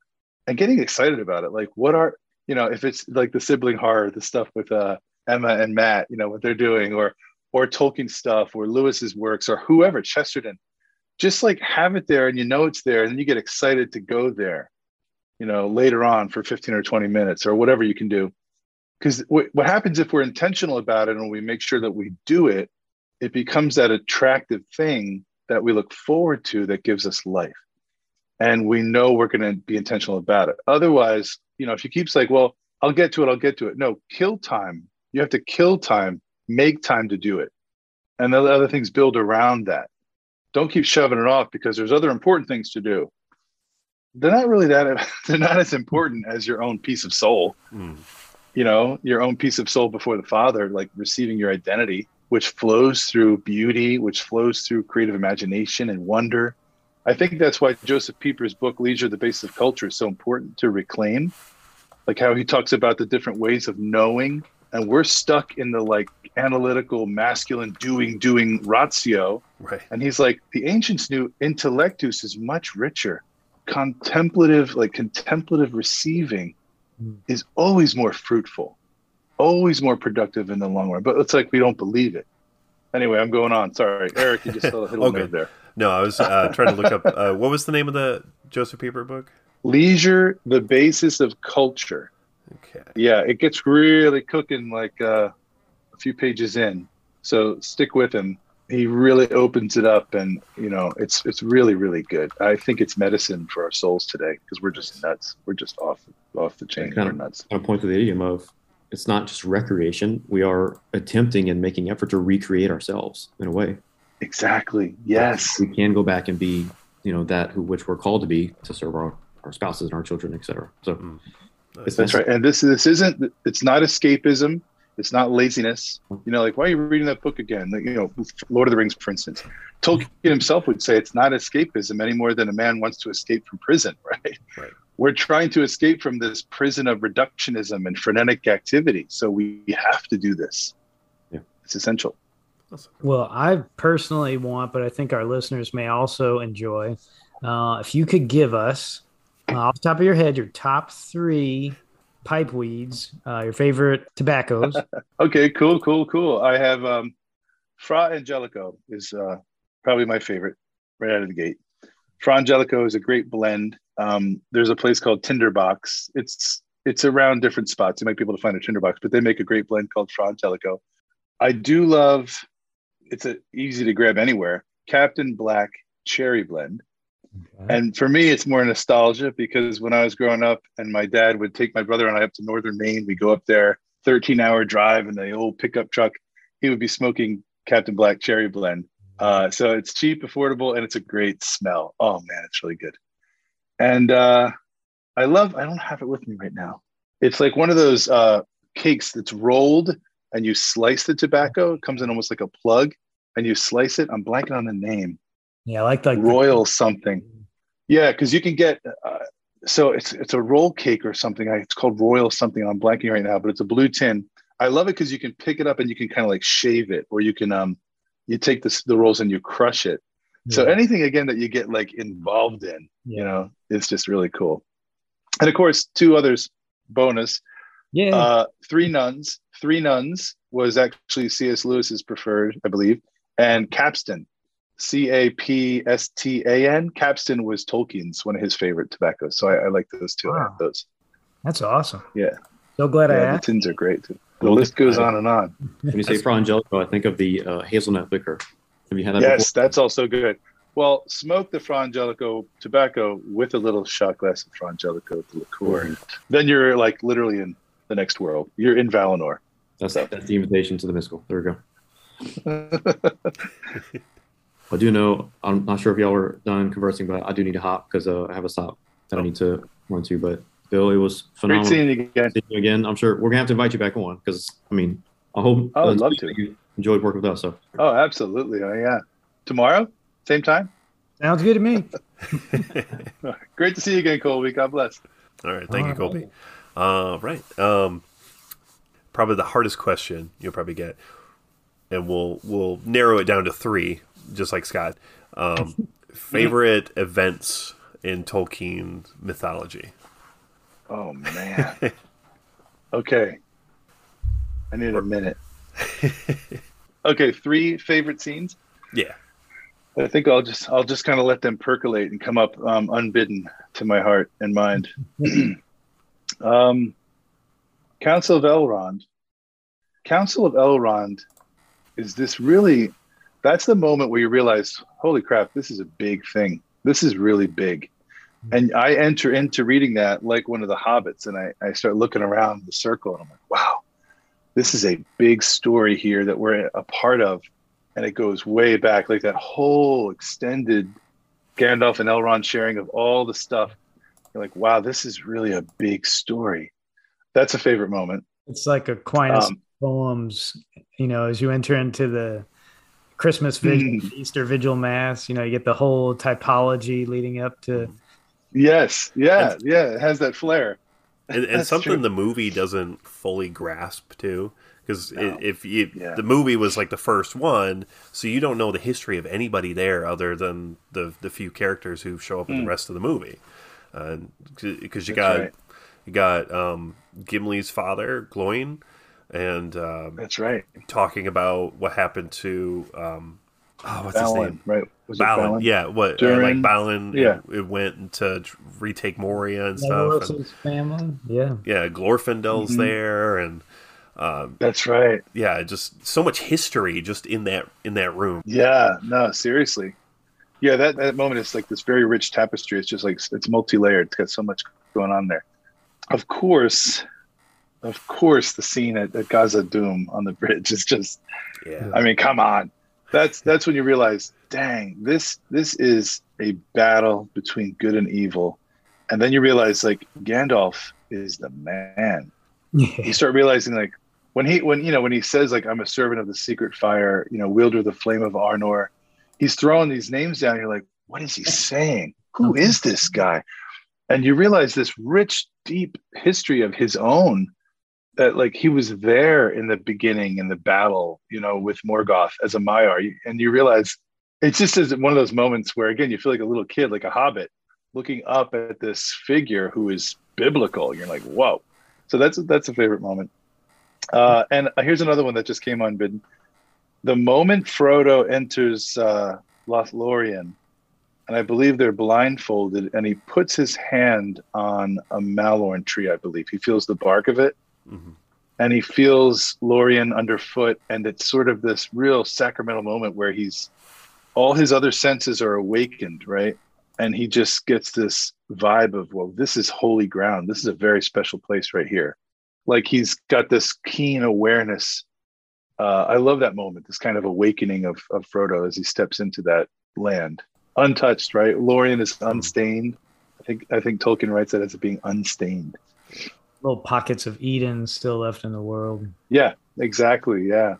and getting excited about it. Like, what are, you know, if it's like the sibling horror, the stuff with uh, Emma and Matt, you know, what they're doing, or, or Tolkien stuff, or Lewis's works, or whoever, Chesterton, just like have it there and you know it's there. And then you get excited to go there, you know, later on for 15 or 20 minutes or whatever you can do because what happens if we're intentional about it and we make sure that we do it it becomes that attractive thing that we look forward to that gives us life. And we know we're going to be intentional about it. Otherwise you know if you keep saying well i'll get to it i'll get to it. No kill time. You have to kill time make time to do it. And the other things build around that. Don't keep shoving it off because there's other important things to do. They're not really that [LAUGHS] they're not as important as your own piece of soul. Mm you know your own piece of soul before the father like receiving your identity which flows through beauty which flows through creative imagination and wonder. I think that's why joseph pieper's book leisure the basis of culture is so important to reclaim. Like how he talks about the different ways of knowing and we're stuck in the like analytical masculine doing doing ratio. Right. And he's like the ancients knew intellectus is much richer. Contemplative like contemplative receiving Mm. is always more fruitful, always more productive in the long run. But it's like we don't believe it. Anyway, I'm going on. Sorry, Eric, you just [LAUGHS] hit a little okay. there. No, I was uh, trying to look up uh, what was the name of the Joseph Pieper book? Leisure: The Basis of Culture. Okay. Yeah, it gets really cooking like uh, a few pages in. So stick with him he really opens it up and you know it's it's really really good. I think it's medicine for our souls today because we're just nuts. We're just off off the chain. Kind we're nuts. i point to the idiom of it's not just recreation. We are attempting and making effort to recreate ourselves in a way. Exactly. Yes. We can go back and be you know that who which we're called to be to serve our, our spouses and our children etc so mm. that's right. And this this isn't it's not escapism it's not laziness. You know, like why are you reading that book again? Like, you know, Lord of the Rings, for instance. Tolkien himself would say it's not escapism any more than a man wants to escape from prison, [LAUGHS] right? right? We're trying to escape from this prison of reductionism and frenetic activity. So we have to do this. Yeah. It's essential. Well, I personally want, but I think our listeners may also enjoy. Uh, if you could give us, uh, off the top of your head, your top three pipe weeds, uh, your favorite tobaccos. [LAUGHS] okay, cool, cool, cool. I have um, Fra Angelico is uh, probably my favorite right out of the gate. Fra Angelico is a great blend. Um, there's a place called Tinderbox. It's it's around different spots. You might be able to find a Tinderbox, but they make a great blend called Fra Angelico. I do love. It's a, easy to grab anywhere. Captain Black Cherry Blend. And for me, it's more nostalgia because when I was growing up and my dad would take my brother and I up to Northern Maine, we go up there, 13 hour drive in the old pickup truck. He would be smoking Captain Black Cherry Blend. Uh, so it's cheap, affordable, and it's a great smell. Oh man, it's really good. And uh, I love, I don't have it with me right now. It's like one of those uh, cakes that's rolled and you slice the tobacco. It comes in almost like a plug, and you slice it. I'm blanking on the name. Yeah, I like like Royal something. Yeah, because you can get. Uh, so it's it's a roll cake or something. I, it's called Royal something. I'm blanking right now, but it's a blue tin. I love it because you can pick it up and you can kind of like shave it, or you can um, you take the the rolls and you crush it. So anything again that you get like involved in, Yeah. you know, it's just really cool. And of course, two others bonus. Yeah. Uh, Three Nuns. Three Nuns was actually C.S. Lewis's preferred, I believe, and Capstan, C A P S T A N. Capstan was Tolkien's one of his favorite tobaccos, so I, I like those two. I have Wow. those. That's awesome. Yeah. So glad I Yeah, the tins are great too. The list goes on and on. When you [LAUGHS] say frangelico, I think of the uh, hazelnut liquor. Have you had that Yes, before? that's also good. Well, smoke the frangelico tobacco with a little shot glass of frangelico the liqueur. Then you're like literally in the next world. You're in Valinor. That's, that's the invitation to the mystical. There we go. [LAUGHS] I do know, I'm not sure if y'all were done conversing, but I do need to hop because uh, I have a stop that I need to run to. But Bill, it was Great seeing you again. Seeing you again. I'm sure we're gonna have to invite you back on because I mean, I hope I would uh, love to. you enjoyed working with us. So Oh, absolutely. Oh, yeah. Tomorrow, same time. Sounds good to me. [LAUGHS] [LAUGHS] Great to see you again, Colby. God bless. All right, thank you, All Colby. Uh, right. Um, probably the hardest question you'll probably get, and we'll we'll narrow it down to three, just like Scott. Um, [LAUGHS] favorite events in Tolkien mythology. Oh man. [LAUGHS] okay. I need a minute. [LAUGHS] Okay, three favorite scenes. Yeah. I think I'll just I'll just kind of let them percolate and come up um, unbidden to my heart and mind. [CLEARS THROAT] um, Council of Elrond. Council of Elrond is this really? That's the moment where you realize, holy crap, this is a big thing. This is really big. And I enter into reading that like one of the hobbits, and I, I start looking around the circle, and I'm like, wow, this is a big story here that we're a part of and it goes way back, like that whole extended Gandalf and Elrond sharing of all the stuff. You're like, wow, this is really a big story. That's a favorite moment. It's like Aquinas Um, poems, you know, as you enter into the Christmas vigil, Mm. Easter vigil mass, you know, you get the whole typology leading up to Yes, yeah, yeah, it has that flair. [LAUGHS] and, and something true. the movie doesn't fully grasp too because No. if you Yeah. the movie was like the first one so you don't know the history of anybody there other than the the few characters who show up in Mm. the rest of the movie because you That's got right. you got um, Gimli's father Gloin and um, That's right. talking about what happened to um, oh, what's his Balin, name right? Was it Balin, Balin? yeah. What uh, Durin? like Balin? Yeah. it, it went to retake Moria and stuff. And, family. Yeah. yeah, Glorfindel's Mhm. there, and um, That's right. yeah, just so much history just in that in that room. Yeah, no, seriously. Yeah, that, that moment is like this very rich tapestry. It's just like it's multi-layered. It's got so much going on there. Of course, of course, the scene at, at Khazad-dûm on the bridge is just Yeah, I mean, come on. That's that's when you realize, dang, this this is a battle between good and evil. And then you realize like Gandalf is the man. You start realizing like when he when you know when he says like I'm a servant of the secret fire, you know, wielder of the flame of Anor, he's throwing these names down. You're like, what is he saying? Who is this guy? And you realize this rich, deep history of his own that like he was there in the beginning in the battle, you know, with Morgoth as a Maiar. And you realize it's just as one of those moments where again you feel like a little kid, like a hobbit, looking up at this figure who is biblical. You're like, whoa. So that's that's a favorite moment. Uh, and here's another one that just came on, unbidden. The moment Frodo enters uh, Lothlorien, and I believe they're blindfolded, and he puts his hand on a mallorn tree. I believe he feels the bark of it, hmm and he feels Lorien underfoot, and it's sort of this real sacramental moment where he's all his other senses are awakened, right? And he just gets this vibe of, well, this is holy ground. This is a very special place right here. Like he's got this keen awareness. Uh, I love that moment, this kind of awakening of, of Frodo as he steps into that land, untouched, right? Lorien is unstained. I think I think Tolkien writes that as being unstained. Little pockets of Eden still left in the world. Yeah, exactly. Yeah.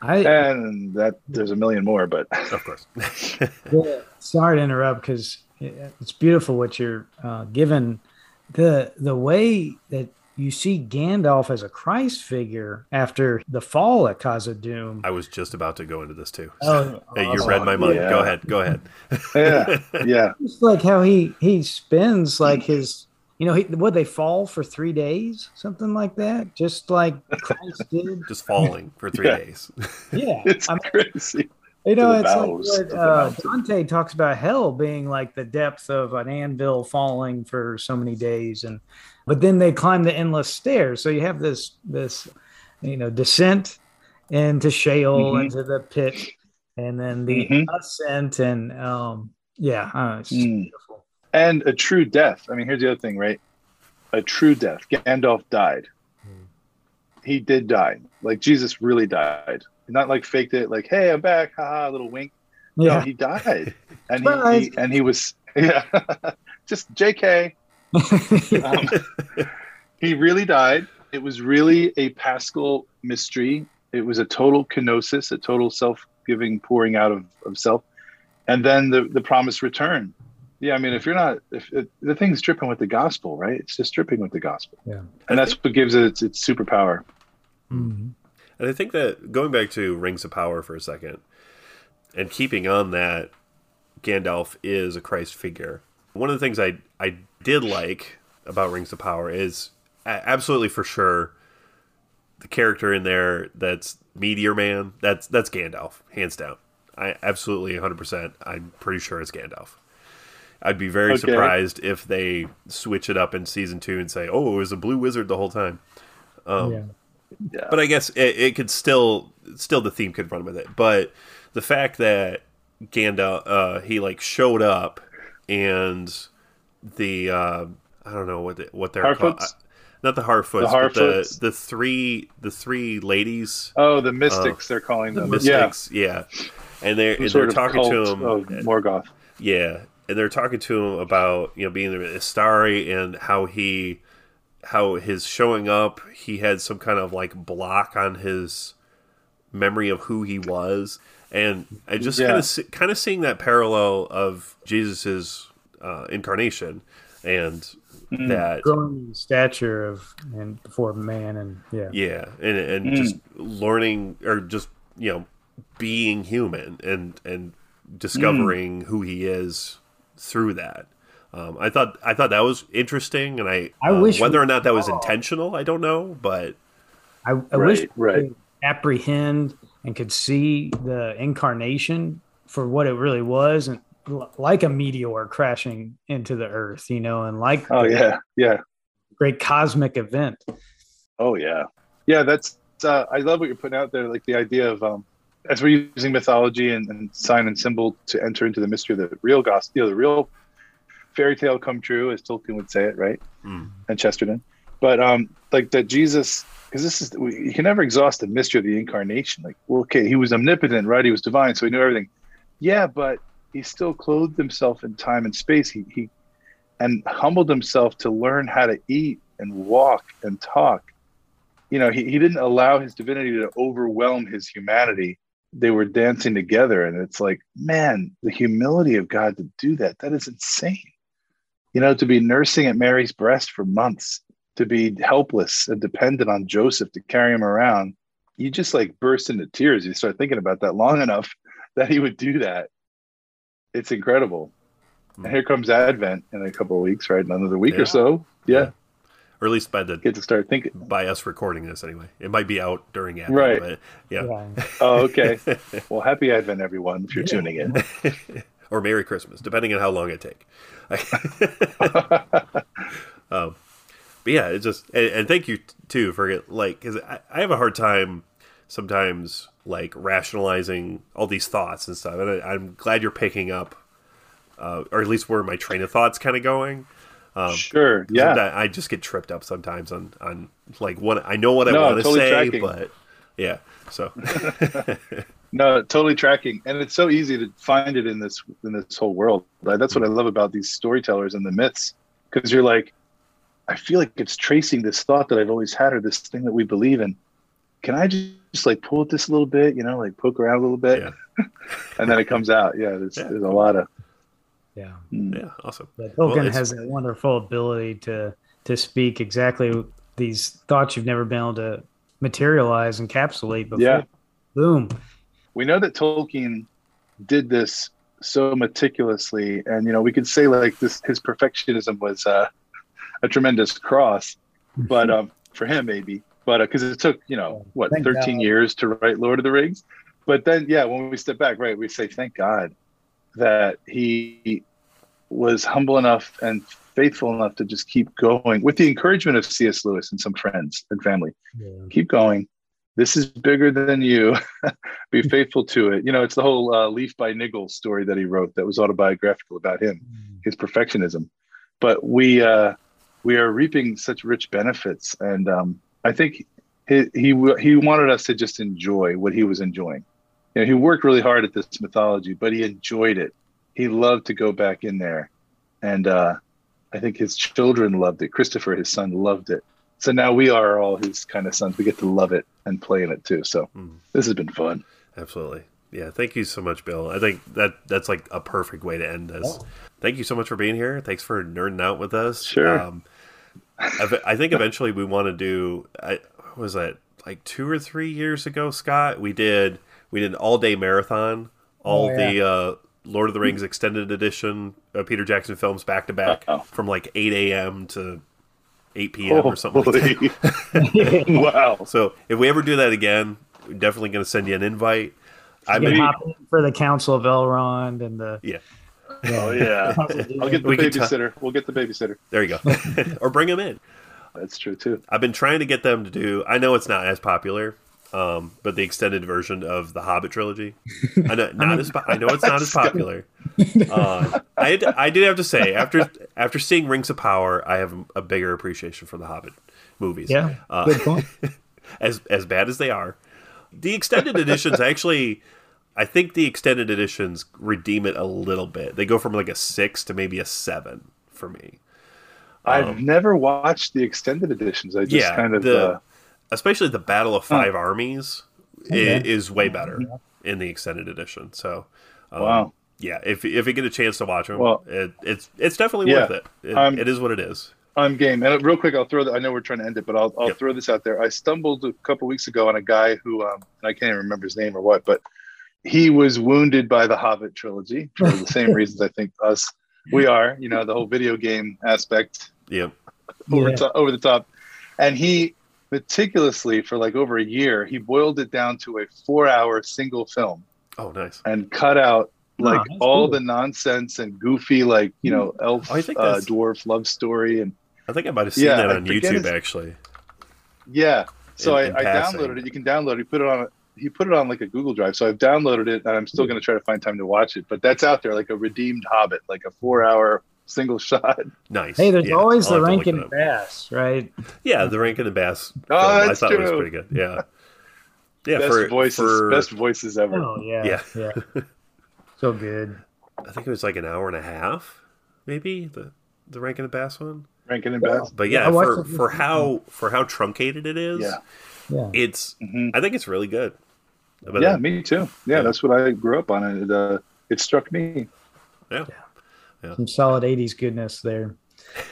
I And that there's a million more, but [LAUGHS] Of course. [LAUGHS] Yeah, sorry to interrupt because it's beautiful what you're uh, given. The the way that you see Gandalf as a Christ figure after the fall at Khazad-dûm. I was just about to go into this too. Oh, [LAUGHS] Hey, you awesome. read my mind. Yeah. Go ahead. Go ahead. yeah, yeah. Just like how he he spends like his you know he would they fall for three days something like that just like Christ [LAUGHS] did. Just falling for three Yeah. days. [LAUGHS] Yeah, It's I mean, crazy. You know, it's like what uh. Dante talks about hell being like the depth of an anvil falling for so many days, and but then they climb the endless stairs. So you have this this you know descent into Sheol Mhm. into the pit, and then the Mhm. ascent, and um, yeah, uh, it's Mm. beautiful. And a true death. I mean, here's the other thing, right? A true death. Gandalf died. He did die. Like Jesus really died. Not like faked it, like, hey, I'm back, haha, little wink. No, Yeah, he died. [LAUGHS] And he, he and he was [LAUGHS] yeah. Just JK. [LAUGHS] Um, he really died. It was really a paschal mystery. It was a total kenosis, a total self-giving pouring out of, of self, and then the the promised return. Yeah, I mean, if you're not, if it, the thing's dripping with the gospel, right? It's just dripping with the gospel, yeah. and that's what gives it its, its superpower. Mhm. And I think that going back to Rings of Power for a second, and keeping on that, Gandalf is a Christ figure. One of the things I I did like about Rings of Power is absolutely for sure the character in there that's Meteor Man. That's that's Gandalf, hands down. I absolutely 100%. I'm pretty sure it's Gandalf. I'd be very Okay. surprised if they switch it up in season two and say, "Oh, it was a blue wizard the whole time." Um, yeah. Yeah, but I guess it, it could still still the theme could run with it. But the fact that Gandalf uh, he like showed up and the uh, I don't know what the, what they're called. Harfoots? Uh, Not the Harfoots, The but the Harfoots? the three the three ladies, Oh, the mystics, they're calling the them. mystics, yeah. And they're and they're talking to cult him, Morgoth. yeah, and they're talking to him about you know being the Istari and how he how his showing up he had some kind of like block on his memory of who he was and I just Yeah. kind of kind of seeing that parallel of Jesus's uh, incarnation and Mm. that Growing stature of and before man, and yeah, yeah and and Mm. just learning or just you know being human and and discovering who he is through that um, I thought I thought that was interesting, and I, I uh, wish whether we or not that was saw- intentional, I don't know, but I, I Right, wish we right. could apprehend and could see the incarnation for what it really was, and l- like a meteor crashing into the earth, you know, and like Oh the yeah, yeah. great cosmic event. Oh yeah, yeah. That's uh, I love what you're putting out there. Like the idea of um, as we're using mythology and, and sign and symbol to enter into the mystery of the real gospel, you know, the real fairy tale come true, as Tolkien would say it, right? mm, And Chesterton, but um, like that Jesus, because this is we, you can never exhaust the mystery of the incarnation. Like, well, okay, he was omnipotent, right? He was divine, so he knew everything. Yeah, but he still clothed himself in time and space. He he and humbled himself to learn how to eat and walk and talk you know, he, he didn't allow his divinity to overwhelm his humanity. They were dancing together. And it's like, man, the humility of God to do that, that is insane. You know, to be nursing at Mary's breast for months, to be helpless and dependent on Joseph to carry him around. You just like burst into tears. You start thinking about that long enough [LAUGHS] that he would do that. It's incredible. And here comes Advent in a couple of weeks, right? Another week Yeah. or so. Yeah. Or at least by the Get to start thinking. by us recording this anyway. It might be out during Advent, Right. but yeah. Yeah. Oh, okay. [LAUGHS] Well, happy Advent, everyone, if you're Yeah. tuning in. [LAUGHS] or Merry Christmas, depending on how long it take. [LAUGHS] um, but yeah, it's just and, and thank you t- too for like because I, I have a hard time sometimes like rationalizing all these thoughts and stuff, and I, I'm glad you're picking up, uh, or at least where my train of thoughts kind of going. Um, sure. Yeah. I just get tripped up sometimes on on like what I know what I No, want to totally say, tracking. but yeah. So [LAUGHS] No, totally tracking, and it's so easy to find it in this in this whole world. Like, That's what I love about these storytellers and the myths, because you're like, I feel like it's tracing this thought that I've always had or this thing that we believe in, can I just, just like pull it this a little bit, you know, like poke around a little bit, Yeah. [LAUGHS] and then it comes out. Yeah, there's, Yeah. there's a lot of. Yeah. mm. Yeah, awesome. But Tolkien it's- has a wonderful ability to to speak exactly these thoughts you've never been able to materialize, encapsulate before. Yeah. Boom. we know that Tolkien did this so meticulously, and you know, we could say like this his perfectionism was uh, a tremendous cross, [LAUGHS] but um, for him maybe, but because it took you know what Thank 13 God. years to write Lord of the Rings, but then yeah, when we step back, right, we say thank God that he was humble enough and faithful enough to just keep going with the encouragement of C.S. Lewis and some friends and family Yeah. keep going. This is bigger than you. [LAUGHS] Be [LAUGHS] faithful to it. You know, it's the whole uh, Leaf by Niggle story that he wrote that was autobiographical about him, his perfectionism. But we uh, we are reaping such rich benefits, and um, I think he, he he wanted us to just enjoy what he was enjoying. You know, he worked really hard at this mythology, but he enjoyed it. He loved to go back in there, and uh, I think his children loved it. Christopher, his son, loved it. So now we are all his kind of sons. We get to love it and play in it too. So Mm. this has been fun. Absolutely. Yeah, thank you so much, Bill. I think that that's like a perfect way to end this. Thank you so much for being here. Thanks for nerding out with us. Sure. Um, I, think eventually we want to do. I what was that like two or three years ago, Scott? We did we did an all day marathon, all Oh, yeah. the uh, Lord of the Rings extended edition of Peter Jackson films back to back from like eight a.m. to eight p.m. or something like that. [LAUGHS] [LAUGHS] Wow. So if we ever do that again, we're definitely going to send you an invite. I You can mean, hop in for the Council of Elrond and the yeah. Oh yeah. [LAUGHS] I'll get the We could ta- babysitter. we'll get the babysitter. There you go. or bring them in. That's true too. I've been trying to get them to do. I know it's not as popular, um, but the extended version of the Hobbit trilogy. I know [LAUGHS] not as. po- I know it's not as popular. [LAUGHS] Uh, I had- I did have to say after after seeing Rings of Power, I have a bigger appreciation for the Hobbit movies. Yeah. Uh, Good point. [LAUGHS] as as bad as they are, the extended editions actually. I think the extended editions redeem it a little bit. They go from like a six to maybe a seven for me. I've never watched the extended editions. I just Um, Yeah, kind of the- uh, especially the Battle of Five Armies Okay. is way better in the extended edition. So, um, Wow. yeah, if if you get a chance to watch them, Well- it, it's it's definitely Yeah, worth it. It, um, it is what it is. I'm game. And real quick, I'll throw that. I know we're trying to end it, but I'll, I'll Yep. throw this out there. I stumbled a couple weeks ago on a guy who, um, and I can't even remember his name or what, but he was wounded by the Hobbit trilogy for the same [LAUGHS] reasons I think us we are. You know, the whole video game aspect Yeah, over, Yeah. to, over the top. And he meticulously, for like over a year, he boiled it down to a four-hour single film Oh, nice. and cut out like that's all cool. the nonsense and goofy, like you know, elf Oh, I think uh, dwarf love story and I think I might have seen Yeah, that on YouTube his- actually. Yeah. So In- in I, I downloaded it. You can download it. You put it on. He put it on like a Google Drive. So I've downloaded it, and I'm still going to try to find time to watch it. But that's out there, like a redeemed Hobbit, like a four-hour single shot. Nice. Hey, there's Yeah, always I'll the have to look it Rankin up. Bass, right? Yeah, the Rankin and Bass. Oh, film, I that's thought it was true. pretty good. Yeah. [LAUGHS] Yeah, best for, voices, for best voices ever. Oh yeah, Yeah. yeah. [LAUGHS] so good. I think it was like an hour and a half, maybe the the Rankin and Bass one. Rankin and Bass. But Yeah, yeah, for for how for how truncated it is, Yeah. Yeah. it's Mhm. I think it's really good. But Yeah, uh, me too. Yeah, Yeah. that's what I grew up on, it, uh, it struck me. yeah. Some solid '80s goodness there.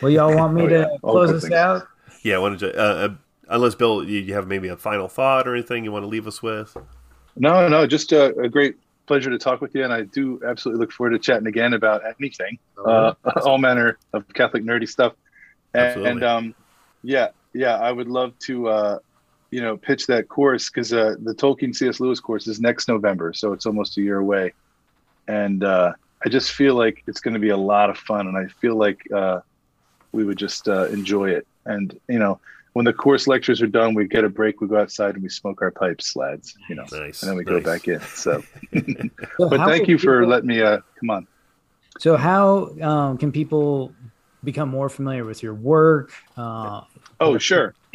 Well, y'all want me [LAUGHS] Oh, to yeah. All close good us things. out? Yeah, I don't uh, uh, unless Bill, you, you have maybe a final thought or anything you want to leave us with? No, no, just a, a great pleasure to talk with you, and I do absolutely look forward to chatting again about anything, uh, [LAUGHS] all manner of Catholic nerdy stuff. And, Absolutely. and um, yeah, yeah, I would love to, uh, you know, pitch that course because uh, the Tolkien C.S. Lewis course is next November, so it's almost a year away, and uh, I just feel like it's going to be a lot of fun, and I feel like uh, we would just uh, enjoy it. And you know, when the course lectures are done, we get a break, we go outside, and we smoke our pipes, lads. You know, Nice. and then we nice. go back in. So, [LAUGHS] So but how thank can you for people- letting me uh, come on. So, how um, can people become more familiar with your work? Uh, Oh, sure. [CLEARS THROAT]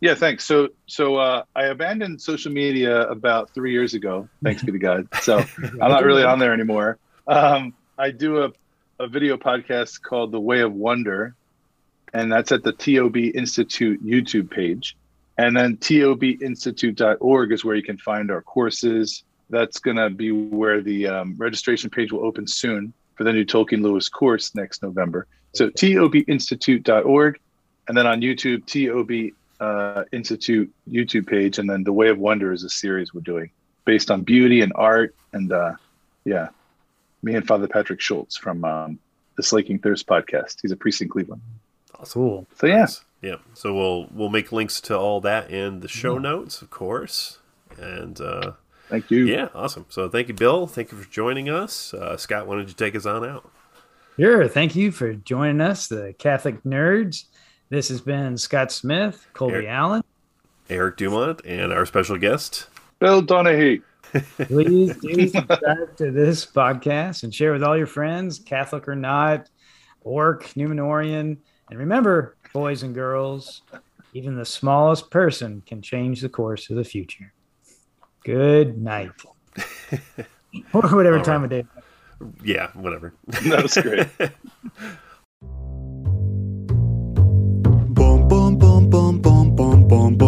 yeah, thanks. So, so uh, I abandoned social media about three years ago. Thanks be to God. So [LAUGHS] I'm not really on there anymore. Um, I do a, a video podcast called The Way of Wonder, and that's at the TOB Institute YouTube page. And then tobinstitute.org is where you can find our courses. That's going to be where the um, registration page will open soon for the new Tolkien Lewis course next November. So tobinstitute.org, and then on YouTube, TOB uh, Institute YouTube page, and then The Way of Wonder is a series we're doing based on beauty and art, and uh, yeah, me and Father Patrick Schultz from um, the Slaking Thirst podcast. He's a priest in Cleveland. Awesome. Cool. So yeah, Nice. Yeah. So we'll we'll make links to all that in the show notes, of course. And uh, thank you. yeah, awesome. So thank you, Bill. Thank you for joining us. Uh, Scott, why don't you take us on out? Sure. Thank you for joining us, the Catholic Nerds. This has been Scott Smith, Colby Eric. Allen. Eric Dumont and our special guest. Bill Donaghy. [LAUGHS] Please do subscribe to this podcast and share with all your friends, Catholic or not, Orc, Numenorean. And remember, boys and girls, even the smallest person can change the course of the future. Good night. [LAUGHS] or whatever All time right. of day. Yeah, whatever. That was great. [LAUGHS]